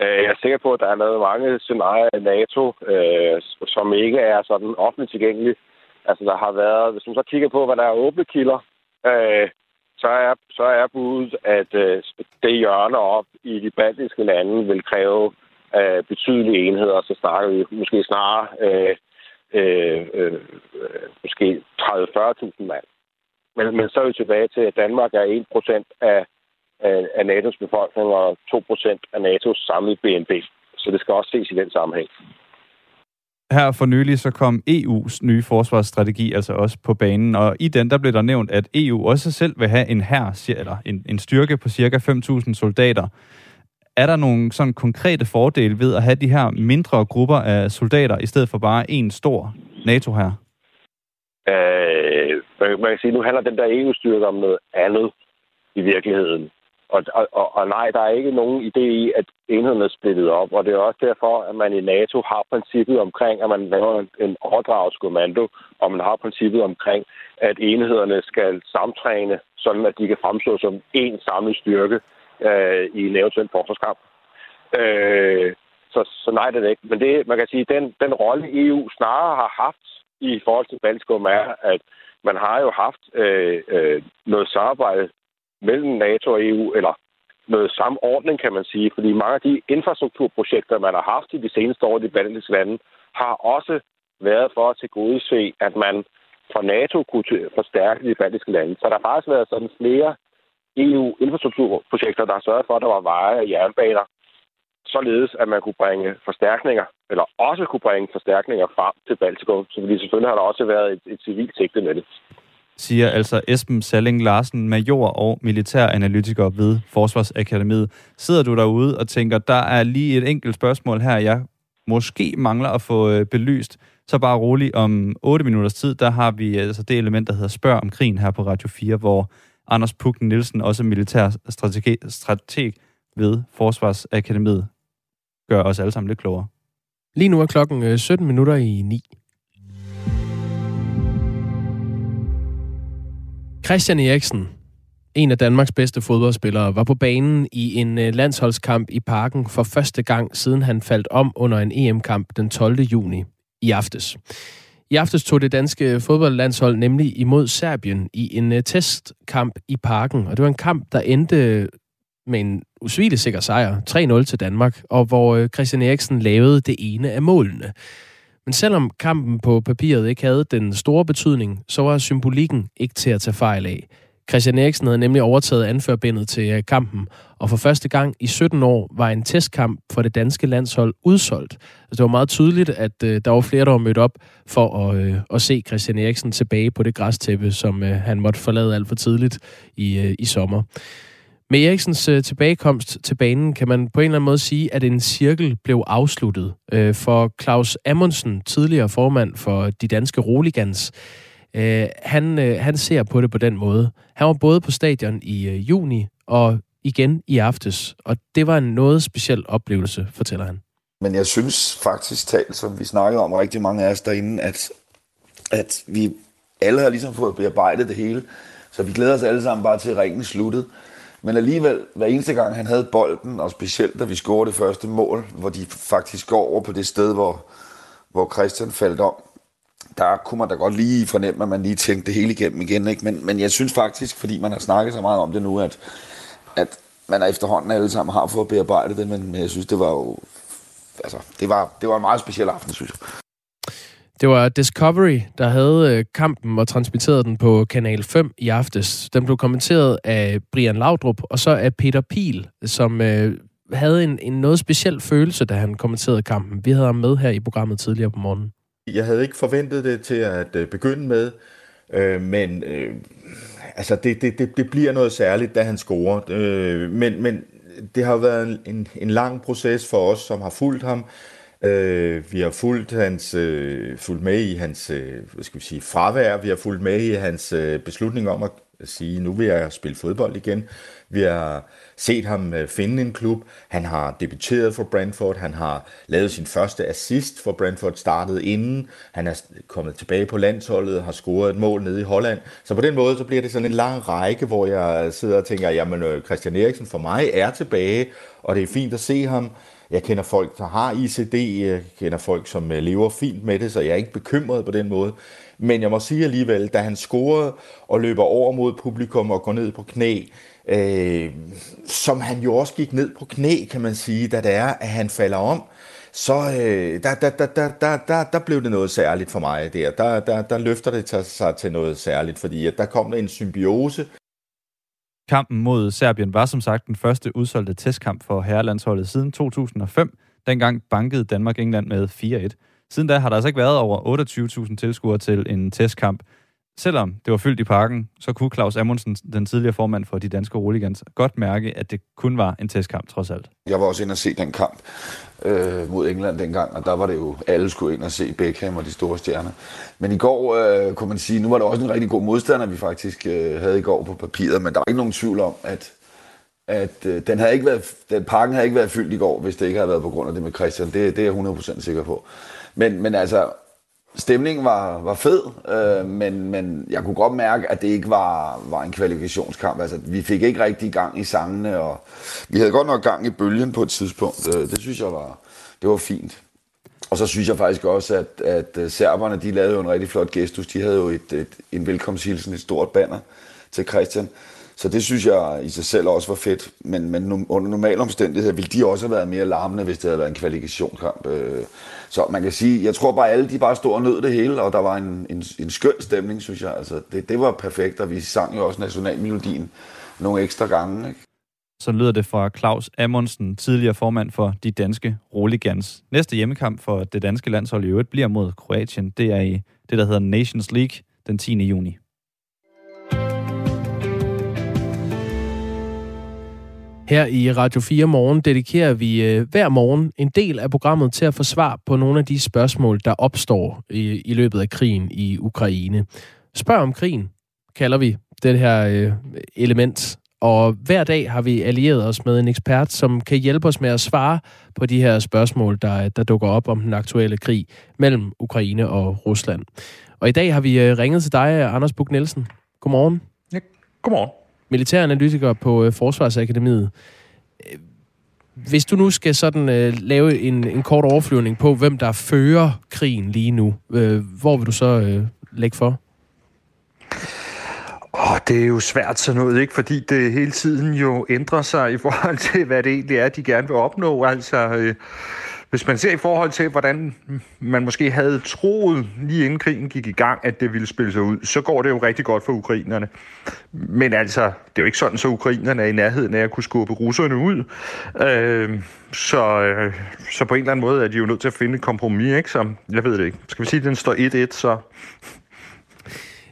Øh, jeg er sikker på, at der er lavet mange scenarier af NATO, øh, som ikke er sådan offentligt tilgængelige. Altså, der har været, hvis man så kigger på, hvad der er åbne kilder, øh, så er, så er budet, at øh, det hjørne op i de baltiske lande vil kræve øh, betydelige enheder, så snakker vi måske snarere øh, øh, øh, måske 30-40.000 mand. Men, men så er vi tilbage til, at Danmark er 1% af, af, af NATO's befolkning og 2% af NATO's samlede BNP. Så det skal også ses i den sammenhæng. Her for nylig så kom EU's nye forsvarsstrategi altså også på banen, og i den der blev der nævnt, at EU også selv vil have en her eller en, en styrke på cirka 5.000 soldater. Er der nogle sådan konkrete fordele ved at have de her mindre grupper af soldater, i stedet for bare en stor NATO her? Øh, man kan sige, nu handler den der EU-styrke om noget andet i virkeligheden. Og, og, og nej, der er ikke nogen idé i, at enheden er splittet op, og det er også derfor, at man i NATO har princippet omkring, at man laver en, en overdragelseskommando, og man har princippet omkring, at enhederne skal samtræne, sådan at de kan fremstå som en samlet styrke øh, i en eventuel forsvarskamp. Øh, så, så nej, det er det ikke. Men det, man kan sige, den, den rolle EU snarere har haft i forhold til Baltikum er, at man har jo haft øh, øh, noget samarbejde mellem NATO og EU, eller noget samordning, kan man sige. Fordi mange af de infrastrukturprojekter, man har haft i de seneste år i de baltiske lande, har også været for at tilgodese, at man fra NATO kunne forstærke de baltiske lande. Så der har faktisk været sådan flere EU-infrastrukturprojekter, der sørgede for, at der var veje og jernbaner, således at man kunne bringe forstærkninger, eller også kunne bringe forstærkninger frem til Baltikum. Så fordi selvfølgelig har der også været et, et civilt sigte med det. Siger altså Esben Salling Larsen, major og militæranalytiker ved Forsvarsakademiet. Sidder du derude og tænker, der er lige et enkelt spørgsmål her, jeg måske mangler at få øh, belyst, så bare rolig om 8 minutters tid, der har vi øh, altså det element, der hedder Spørg om krigen her på Radio 4, hvor Anders Puk Nielsen, også militær strateg, strateg ved Forsvarsakademiet, gør os alle sammen lidt klogere. Lige nu er klokken øh, 17 minutter i 9. Christian Eriksen, en af Danmarks bedste fodboldspillere, var på banen i en øh, landsholdskamp i parken for første gang, siden han faldt om under en EM-kamp den 12. juni i aftes. I aftes tog det danske fodboldlandshold nemlig imod Serbien i en øh, testkamp i parken, og det var en kamp, der endte med en usvigelig sikker sejr, 3-0 til Danmark, og hvor øh, Christian Eriksen lavede det ene af målene. Men selvom kampen på papiret ikke havde den store betydning, så var symbolikken ikke til at tage fejl af. Christian Eriksen havde nemlig overtaget anførbindet til øh, kampen, og for første gang i 17 år var en testkamp for det danske landshold udsolgt. Altså, det var meget tydeligt, at øh, der var flere, der var mødt op for at, øh, at se Christian Eriksen tilbage på det græstæppe, som øh, han måtte forlade alt for tidligt i, øh, i sommer. Med Eriksens øh, tilbagekomst til banen kan man på en eller anden måde sige, at en cirkel blev afsluttet. Øh, for Claus Amundsen, tidligere formand for de danske Roligans, Øh, han, øh, han ser på det på den måde. Han var både på stadion i øh, juni og igen i aftes, og det var en noget speciel oplevelse, fortæller han. Men jeg synes faktisk talt, som vi snakkede om rigtig mange af os derinde, at, at vi alle har ligesom fået bearbejdet det hele, så vi glæder os alle sammen bare til, at ringen sluttede. Men alligevel, hver eneste gang han havde bolden, og specielt da vi scorede det første mål, hvor de faktisk går over på det sted, hvor, hvor Christian faldt om, der kunne man da godt lige fornemme, at man lige tænkte det hele igennem igen. Ikke? Men, men jeg synes faktisk, fordi man har snakket så meget om det nu, at, at man er efterhånden alle sammen har fået bearbejdet det, men jeg synes, det var jo altså, det var, det var en meget speciel aften, synes jeg. Det var Discovery, der havde øh, kampen og transmitterede den på Kanal 5 i aftes. Den blev kommenteret af Brian Laudrup og så af Peter Pil, som øh, havde en, en noget speciel følelse, da han kommenterede kampen. Vi havde ham med her i programmet tidligere på morgenen. Jeg havde ikke forventet det til at øh, begynde med, øh, men øh, altså det, det, det, det bliver noget særligt, da han scorer. Øh, men, men det har været en, en lang proces for os, som har fulgt ham. Øh, vi har fulgt, hans, øh, fulgt med i hans øh, hvad skal vi sige, fravær. Vi har fulgt med i hans øh, beslutning om at sige, nu vil jeg spille fodbold igen. Vi har set ham øh, finde en klub. Han har debuteret for Brentford. Han har lavet sin første assist for Brentford, startet inden. Han er kommet tilbage på landsholdet har scoret et mål nede i Holland. Så på den måde så bliver det sådan en lang række, hvor jeg sidder og tænker, jamen øh, Christian Eriksen for mig er tilbage, og det er fint at se ham. Jeg kender folk, der har ICD, jeg kender folk, som øh, lever fint med det, så jeg er ikke bekymret på den måde. Men jeg må sige alligevel, da han scorede og løber over mod publikum og går ned på knæ, øh, som han jo også gik ned på knæ, kan man sige, da det er, at han falder om, så øh, der, der, der, der, der, der, der blev det noget særligt for mig der. Der, der, der løfter det sig til noget særligt, fordi at der kom der en symbiose. Kampen mod Serbien var som sagt den første udsolgte testkamp for herrelandsholdet siden 2005. Dengang bankede Danmark England med 4-1. Siden da har der altså ikke været over 28.000 tilskuere til en testkamp. Selvom det var fyldt i parken, så kunne Claus Amundsen, den tidligere formand for de danske Roligans, godt mærke, at det kun var en testkamp trods alt. Jeg var også inde og se den kamp øh, mod England dengang, og der var det jo, alle skulle ind og se Beckham og de store stjerner. Men i går, øh, kunne man sige, nu var det også en rigtig god modstander, vi faktisk øh, havde i går på papiret, men der var ikke nogen tvivl om, at, at øh, den, havde ikke været, den parken havde ikke været fyldt i går, hvis det ikke havde været på grund af det med Christian. Det, det er jeg 100% sikker på. Men, men altså, stemningen var, var fed, øh, men, men jeg kunne godt mærke, at det ikke var, var en kvalifikationskamp. Altså, vi fik ikke rigtig gang i sangene, og vi havde godt nok gang i bølgen på et tidspunkt. Øh, det synes jeg var, det var fint. Og så synes jeg faktisk også, at, at øh, serberne, de lavede jo en rigtig flot gestus. De havde jo et, et, en velkomsthilsen, et stort banner til Christian. Så det synes jeg i sig selv også var fedt. Men, men under normale omstændigheder ville de også have været mere larmende, hvis det havde været en kvalifikationskamp. Øh, så man kan sige, jeg tror bare alle de bare stod og nød det hele, og der var en, en, en skøn stemning, synes jeg. Altså, det, det var perfekt, og vi sang jo også nationalmelodien nogle ekstra gange. Ikke? Så lyder det fra Claus Amundsen, tidligere formand for de danske Roligans. Næste hjemmekamp for det danske landshold i øvrigt bliver mod Kroatien. Det er i det, der hedder Nations League den 10. juni. Her i Radio 4 Morgen dedikerer vi øh, hver morgen en del af programmet til at få svar på nogle af de spørgsmål, der opstår i, i løbet af krigen i Ukraine. Spørg om krigen, kalder vi det her øh, element. Og hver dag har vi allieret os med en ekspert, som kan hjælpe os med at svare på de her spørgsmål, der, der dukker op om den aktuelle krig mellem Ukraine og Rusland. Og i dag har vi øh, ringet til dig, Anders Buk Nielsen. Godmorgen. Ja, godmorgen militæranalytiker på øh, Forsvarsakademiet. Øh, hvis du nu skal sådan øh, lave en, en kort overflyvning på, hvem der fører krigen lige nu, øh, hvor vil du så øh, lægge for? Oh, det er jo svært sådan noget, ikke? fordi det hele tiden jo ændrer sig i forhold til, hvad det egentlig er, de gerne vil opnå. Altså, øh, hvis man ser i forhold til, hvordan man måske havde troet, lige inden krigen gik i gang, at det ville spille sig ud, så går det jo rigtig godt for ukrainerne. Men altså, det er jo ikke sådan, så ukrainerne er i nærheden af at kunne skubbe russerne ud. Øh, så, øh, så på en eller anden måde er de jo nødt til at finde et kompromis, ikke? Så jeg ved det ikke. Skal vi sige, at den står 1-1, så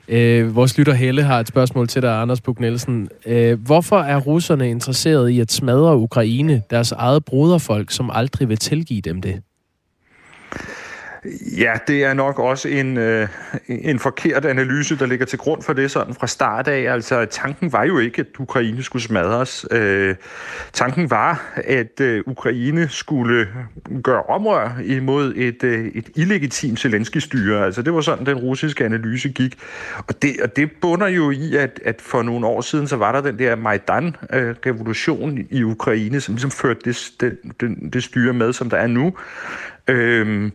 Øh, vores lytter Helle har et spørgsmål til dig, Anders Bug Nielsen. Øh, hvorfor er russerne interesseret i at smadre Ukraine, deres eget broderfolk, som aldrig vil tilgive dem det? Ja, det er nok også en, øh, en forkert analyse, der ligger til grund for det sådan fra start af. Altså, tanken var jo ikke, at Ukraine skulle smadres. Øh, tanken var, at øh, Ukraine skulle gøre omrør imod et, øh, et illegitimt Zelensky-styre. Altså, det var sådan, den russiske analyse gik. Og det, og det bunder jo i, at, at for nogle år siden, så var der den der Majdan-revolution i Ukraine, som ligesom førte det, det, det, det styre med, som der er nu. Øh,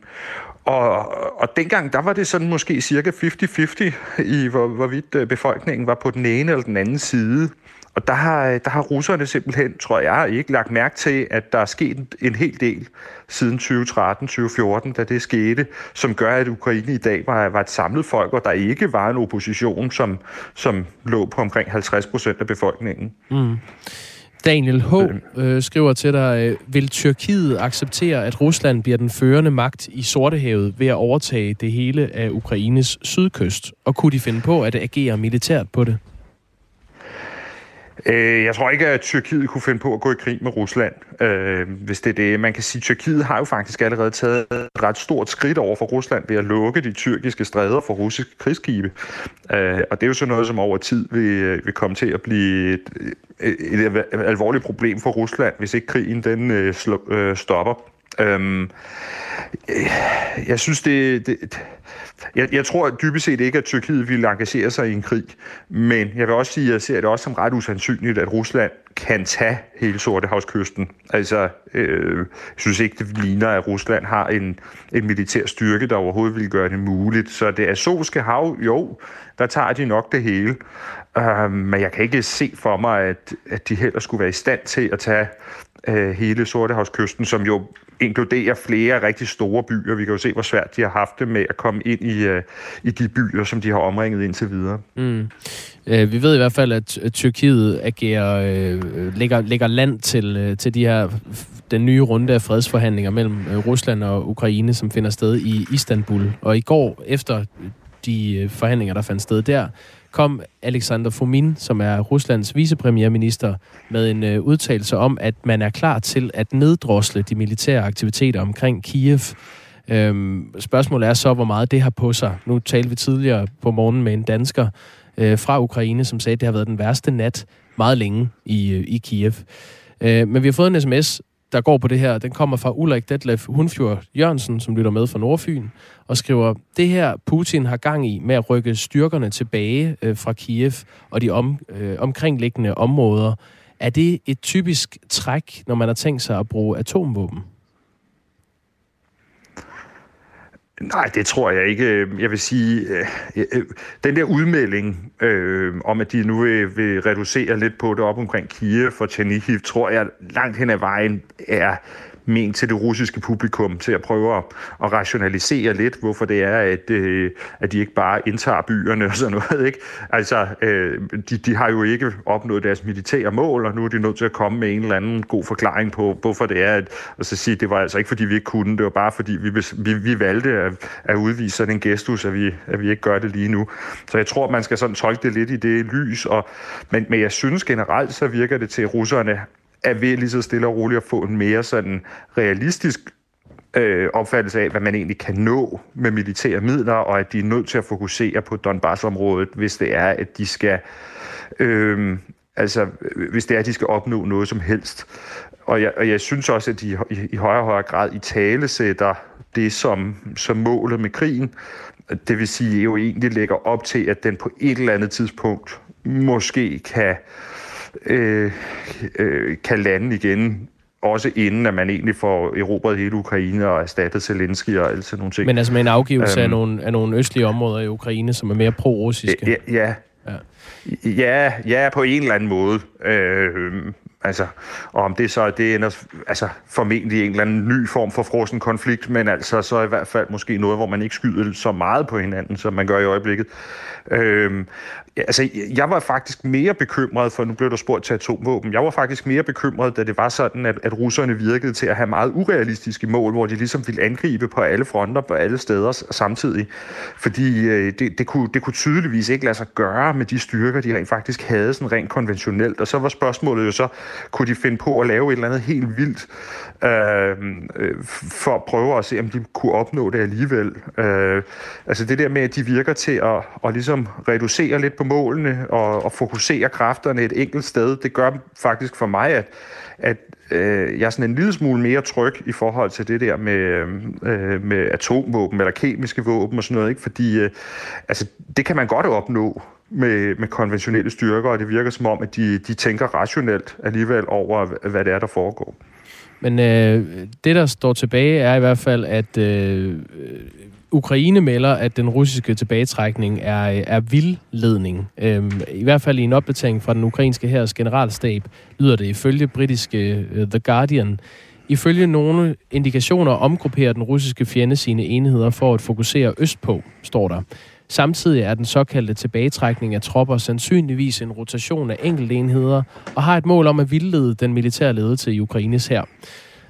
og, og dengang, der var det sådan måske cirka 50-50 i, hvor, hvorvidt øh, befolkningen var på den ene eller den anden side. Og der har, øh, der har russerne simpelthen, tror jeg, ikke lagt mærke til, at der er sket en, en hel del siden 2013-2014, da det skete, som gør, at Ukraine i dag var, var et samlet folk, og der ikke var en opposition, som, som lå på omkring 50 procent af befolkningen. Mm. Daniel H. Øh, skriver til dig, øh, vil Tyrkiet acceptere, at Rusland bliver den førende magt i Sortehavet ved at overtage det hele af Ukraines sydkyst? Og kunne de finde på at agere militært på det? Øh, jeg tror ikke, at Tyrkiet kunne finde på at gå i krig med Rusland, øh, hvis det er det. Man kan sige, at Tyrkiet har jo faktisk allerede taget et ret stort skridt over for Rusland ved at lukke de tyrkiske stræder for russiske krigsskibe. Øh, og det er jo sådan noget, som over tid vil, øh, vil komme til at blive et, øh, et, et alvorligt problem for Rusland, hvis ikke krigen den øh, slå, øh, stopper. Øh, jeg synes, det, det jeg, jeg tror dybest set ikke, at Tyrkiet ville engagere sig i en krig, men jeg vil også sige, at jeg ser det også som ret usandsynligt, at Rusland kan tage hele Sortehavskysten. Altså, øh, jeg synes ikke, det ligner, at Rusland har en, en militær styrke, der overhovedet vil gøre det muligt. Så det Azovske hav, jo, der tager de nok det hele. Øh, men jeg kan ikke se for mig, at, at de heller skulle være i stand til at tage øh, hele Sortehavskysten, som jo inkluderer flere rigtig store byer. Vi kan jo se, hvor svært de har haft det med at komme ind i, øh, i de byer, som de har omringet indtil videre. Mm. Uh, vi ved i hvert fald, at Tyrkiet agerer, uh, lægger, lægger land til, til de her, den nye runde af fredsforhandlinger mellem Rusland og Ukraine, som finder sted i Istanbul. Og i går, efter de forhandlinger, der fandt sted der, kom Alexander Fomin, som er Ruslands vicepremierminister, med en øh, udtalelse om, at man er klar til at neddrosle de militære aktiviteter omkring Kiev. Øhm, spørgsmålet er så, hvor meget det har på sig. Nu talte vi tidligere på morgen med en dansker øh, fra Ukraine, som sagde, at det har været den værste nat meget længe i, øh, i Kiev. Øh, men vi har fået en sms der går på det her, den kommer fra Ulrik Detlef Hunfjord Jørgensen, som lytter med fra Nordfyn, og skriver, det her Putin har gang i med at rykke styrkerne tilbage øh, fra Kiev og de om, øh, omkringliggende områder, er det et typisk træk, når man har tænkt sig at bruge atomvåben? Nej, det tror jeg ikke. Jeg vil sige, øh, øh, den der udmelding øh, om, at de nu vil, vil reducere lidt på det op omkring Kiev for Tjernihiv, tror jeg langt hen ad vejen er ment til det russiske publikum, til at prøve at, at rationalisere lidt, hvorfor det er, at, øh, at de ikke bare indtager byerne og sådan noget. Ikke? Altså, øh, de, de har jo ikke opnået deres militære mål, og nu er de nødt til at komme med en eller anden god forklaring på, hvorfor det er, at, og så sige, det var altså ikke, fordi vi ikke kunne, det var bare, fordi vi, vi, vi valgte at, at udvise sådan en gestus, at vi, at vi ikke gør det lige nu. Så jeg tror, man skal sådan tolke det lidt i det lys, og, men, men jeg synes generelt, så virker det til, at russerne er ved lige så stille og roligt at få en mere sådan realistisk øh, opfattelse af, hvad man egentlig kan nå med militære midler, og at de er nødt til at fokusere på Donbass-området, hvis det er, at de skal... Øh, altså, hvis det er, at de skal opnå noget som helst. Og jeg, og jeg synes også, at de i, i højere og højere grad i tale sætter det som, som målet med krigen. Det vil sige, at jo egentlig lægger op til, at den på et eller andet tidspunkt måske kan øh, øh, kan lande igen også inden at man egentlig får erobret hele Ukraine og erstattet Zelensky og alt sådan nogle ting. Men altså med en afgivelse um, af, nogle, af nogle østlige områder i Ukraine, som er mere pro-russiske? Ja, ja. ja, ja på en eller anden måde. Øh, Altså, og om det så det ender altså, formentlig en eller anden ny form for frossen konflikt, men altså så i hvert fald måske noget, hvor man ikke skyder så meget på hinanden, som man gør i øjeblikket. Øh, altså, jeg var faktisk mere bekymret, for nu blev der spurgt til atomvåben, jeg var faktisk mere bekymret, da det var sådan, at, at russerne virkede til at have meget urealistiske mål, hvor de ligesom ville angribe på alle fronter, på alle steder samtidig. Fordi øh, det, det, kunne, det kunne tydeligvis ikke lade sig gøre med de styrker, de rent faktisk havde sådan rent konventionelt. Og så var spørgsmålet jo så, kunne de finde på at lave et eller andet helt vildt, øh, for at prøve at se, om de kunne opnå det alligevel. Øh, altså det der med, at de virker til at, at ligesom reducere lidt på målene og, og fokusere kræfterne et enkelt sted, det gør faktisk for mig, at, at øh, jeg er sådan en lille smule mere tryg i forhold til det der med, øh, med atomvåben eller kemiske våben og sådan noget, ikke? fordi øh, altså, det kan man godt opnå med, med konventionelle styrker, og det virker som om, at de, de tænker rationelt alligevel over, hvad det er, der foregår. Men øh, det, der står tilbage, er i hvert fald, at øh, Ukraine melder, at den russiske tilbagetrækning er, er vildledning. Øhm, I hvert fald i en opdatering fra den ukrainske hærs generalstab lyder det ifølge britiske uh, The Guardian. Ifølge nogle indikationer omgrupperer den russiske fjende sine enheder for at fokusere østpå, står der. Samtidig er den såkaldte tilbagetrækning af tropper sandsynligvis en rotation af enkelte enheder og har et mål om at vildlede den militære ledelse i Ukraines her.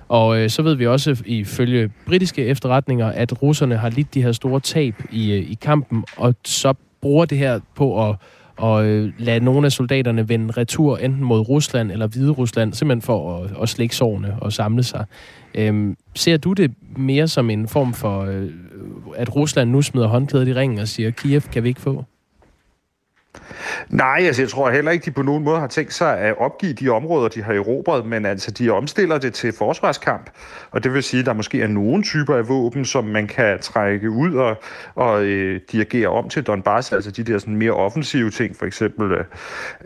Og øh, så ved vi også øh, ifølge britiske efterretninger, at russerne har lidt de her store tab i, øh, i kampen, og så bruger det her på at og øh, lade nogle af soldaterne vende retur enten mod Rusland eller Hvide Rusland, simpelthen for at, at slække sårene og samle sig. Øhm, ser du det mere som en form for, øh, at Rusland nu smider håndklædet i ringen og siger, Kiev kan vi ikke få? Nej, altså jeg tror heller ikke, de på nogen måde har tænkt sig at opgive de områder, de har erobret, men altså de omstiller det til forsvarskamp, og det vil sige, at der måske er nogle typer af våben, som man kan trække ud og, og øh, dirigere om til Donbass, altså de der sådan mere offensive ting, for eksempel øh,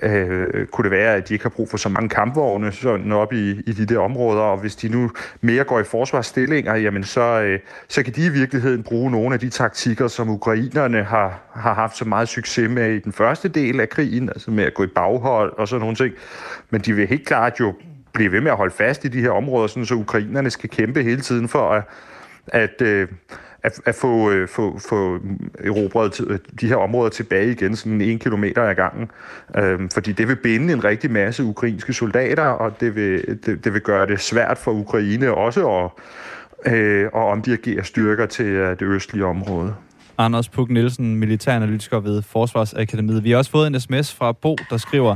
øh, kunne det være, at de ikke har brug for så mange kampvogne sådan op i, i de der områder, og hvis de nu mere går i forsvarsstillinger, jamen så, øh, så kan de i virkeligheden bruge nogle af de taktikker, som ukrainerne har, har haft så meget succes med i den første del af krigen, altså med at gå i baghold og sådan nogle ting. Men de vil helt klart jo blive ved med at holde fast i de her områder, sådan så ukrainerne skal kæmpe hele tiden for at, at, øh, at, at få, øh, få, få erobret øh, de her områder tilbage igen, sådan en kilometer ad gangen. Øhm, fordi det vil binde en rigtig masse ukrainske soldater, og det vil, det, det vil gøre det svært for Ukraine også at, øh, at omdirigere styrker til øh, det østlige område. Anders Puk Nielsen, militæranalytiker ved Forsvarsakademiet. Vi har også fået en sms fra Bo, der skriver,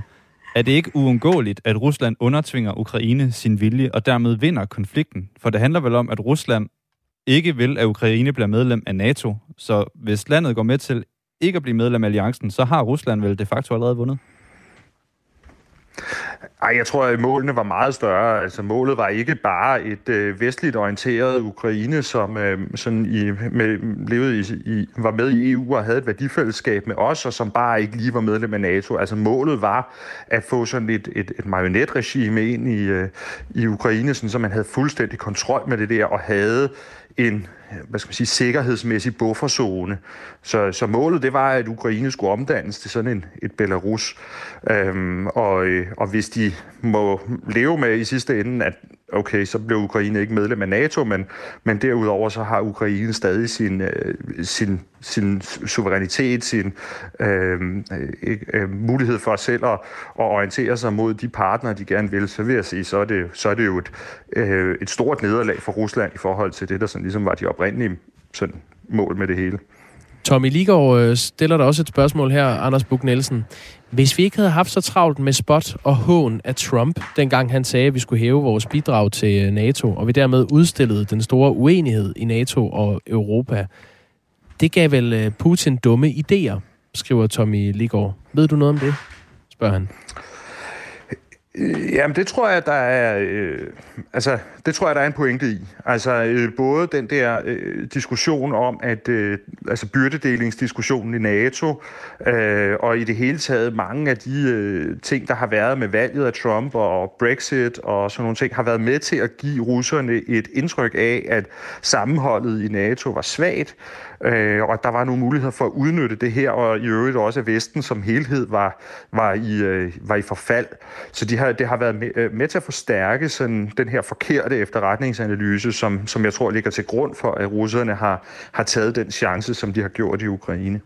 er det ikke uundgåeligt, at Rusland undertvinger Ukraine sin vilje og dermed vinder konflikten? For det handler vel om, at Rusland ikke vil, at Ukraine bliver medlem af NATO. Så hvis landet går med til ikke at blive medlem af alliancen, så har Rusland vel de facto allerede vundet? Ej, jeg tror, at målene var meget større. Altså, målet var ikke bare et øh, vestligt orienteret Ukraine, som øh, sådan i, med, levede i, i, var med i EU og havde et værdifællesskab med os, og som bare ikke lige var medlem af NATO. Altså, målet var at få sådan et, et, et marionetregime ind i, øh, i Ukraine, sådan, så man havde fuldstændig kontrol med det der, og havde en hvad skal man sige, sikkerhedsmæssig bufferzone. Så, så målet det var, at Ukraine skulle omdannes til sådan en, et Belarus. Øhm, og, øh, og hvis de må leve med i sidste ende, at okay, så blev Ukraine ikke medlem af NATO, men, men derudover så har Ukraine stadig sin, øh, sin, sin suverænitet, sin øh, øh, øh, mulighed for selv at, at orientere sig mod de partnere, de gerne vil, så vil jeg sige, så er det, så er det jo et, øh, et stort nederlag for Rusland i forhold til det, der sådan ligesom var de oprindelige sådan, mål med det hele. Tommy Ligård øh, stiller der også et spørgsmål her, Anders Buk Nielsen. Hvis vi ikke havde haft så travlt med spot og hån af Trump, dengang han sagde, at vi skulle hæve vores bidrag til øh, NATO, og vi dermed udstillede den store uenighed i NATO og Europa, det gav vel øh, Putin dumme idéer, skriver Tommy Ligård. Ved du noget om det? spørger han. Øh, jamen, det tror jeg, der er, øh, altså, det tror jeg, der er en pointe i. Altså, øh, både den der øh, diskussion om, at, øh, altså byrdedelingsdiskussionen i NATO, øh, og i det hele taget mange af de øh, ting, der har været med valget af Trump og Brexit og sådan nogle ting, har været med til at give russerne et indtryk af, at sammenholdet i NATO var svagt, øh, og der var nogle muligheder for at udnytte det her, og i øvrigt også, at Vesten som helhed var, var, i, øh, var i forfald. Så de har, det har været med, øh, med til at forstærke sådan, den her forkerte efterretningsanalyse, som, som jeg tror ligger til grund for, at russerne har, har taget den chance, som de har gjort i Ukraine.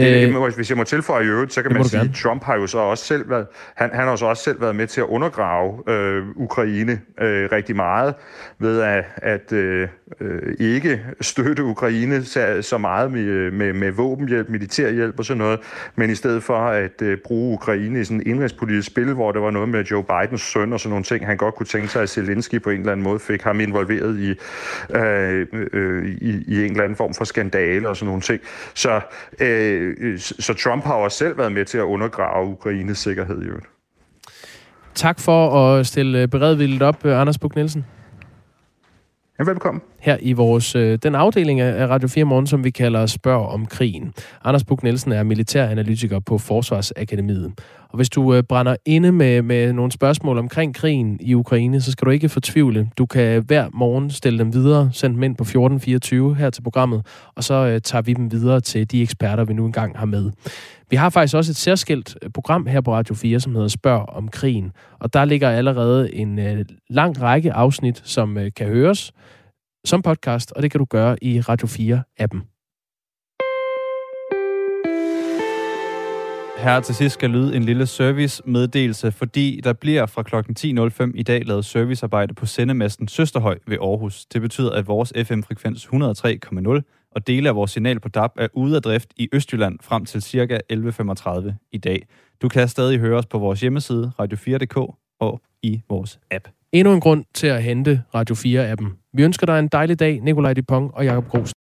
Øh, hvis jeg må tilføje i øvrigt, så kan man sige, at Trump har jo så også selv været, han, han har så også selv været med til at undergrave øh, Ukraine øh, rigtig meget ved at, at øh, ikke støtte Ukraine så, så meget med, med, med våbenhjælp, militærhjælp og sådan noget, men i stedet for at øh, bruge Ukraine i sådan en indrigspolitisk spil, hvor det var noget med Joe Bidens søn og sådan nogle ting, han godt kunne tænke sig, at Zelensky på en eller anden måde fik ham involveret i, øh, øh, i, i en eller anden form for skandale og sådan nogle ting. Så øh, Øh, øh så Trump har også selv været med til at undergrave Ukraines sikkerhed i øvrigt. Tak for at stille beredvilligt op, øh, Anders Buk Nielsen. Ja, velkommen. Her i vores, øh, den afdeling af Radio 4 Morgen, som vi kalder Spørg om krigen. Anders Buk Nielsen er militæranalytiker på Forsvarsakademiet. Og hvis du øh, brænder inde med, med nogle spørgsmål omkring krigen i Ukraine, så skal du ikke fortvivle. Du kan hver morgen stille dem videre, send dem ind på 1424 her til programmet, og så øh, tager vi dem videre til de eksperter, vi nu engang har med. Vi har faktisk også et særskilt øh, program her på Radio 4, som hedder Spørg om krigen. Og der ligger allerede en øh, lang række afsnit, som øh, kan høres som podcast, og det kan du gøre i Radio 4-appen. Her til sidst skal lyde en lille service-meddelelse, fordi der bliver fra kl. 10.05 i dag lavet servicearbejde på sendemasten Søsterhøj ved Aarhus. Det betyder, at vores FM-frekvens 103,0 og dele af vores signal på DAB er ude af drift i Østjylland frem til ca. 11.35 i dag. Du kan stadig høre os på vores hjemmeside radio4.dk og i vores app. Endnu en grund til at hente Radio 4-appen. Vi ønsker dig en dejlig dag, Nikolaj Dupont og Jakob Gros.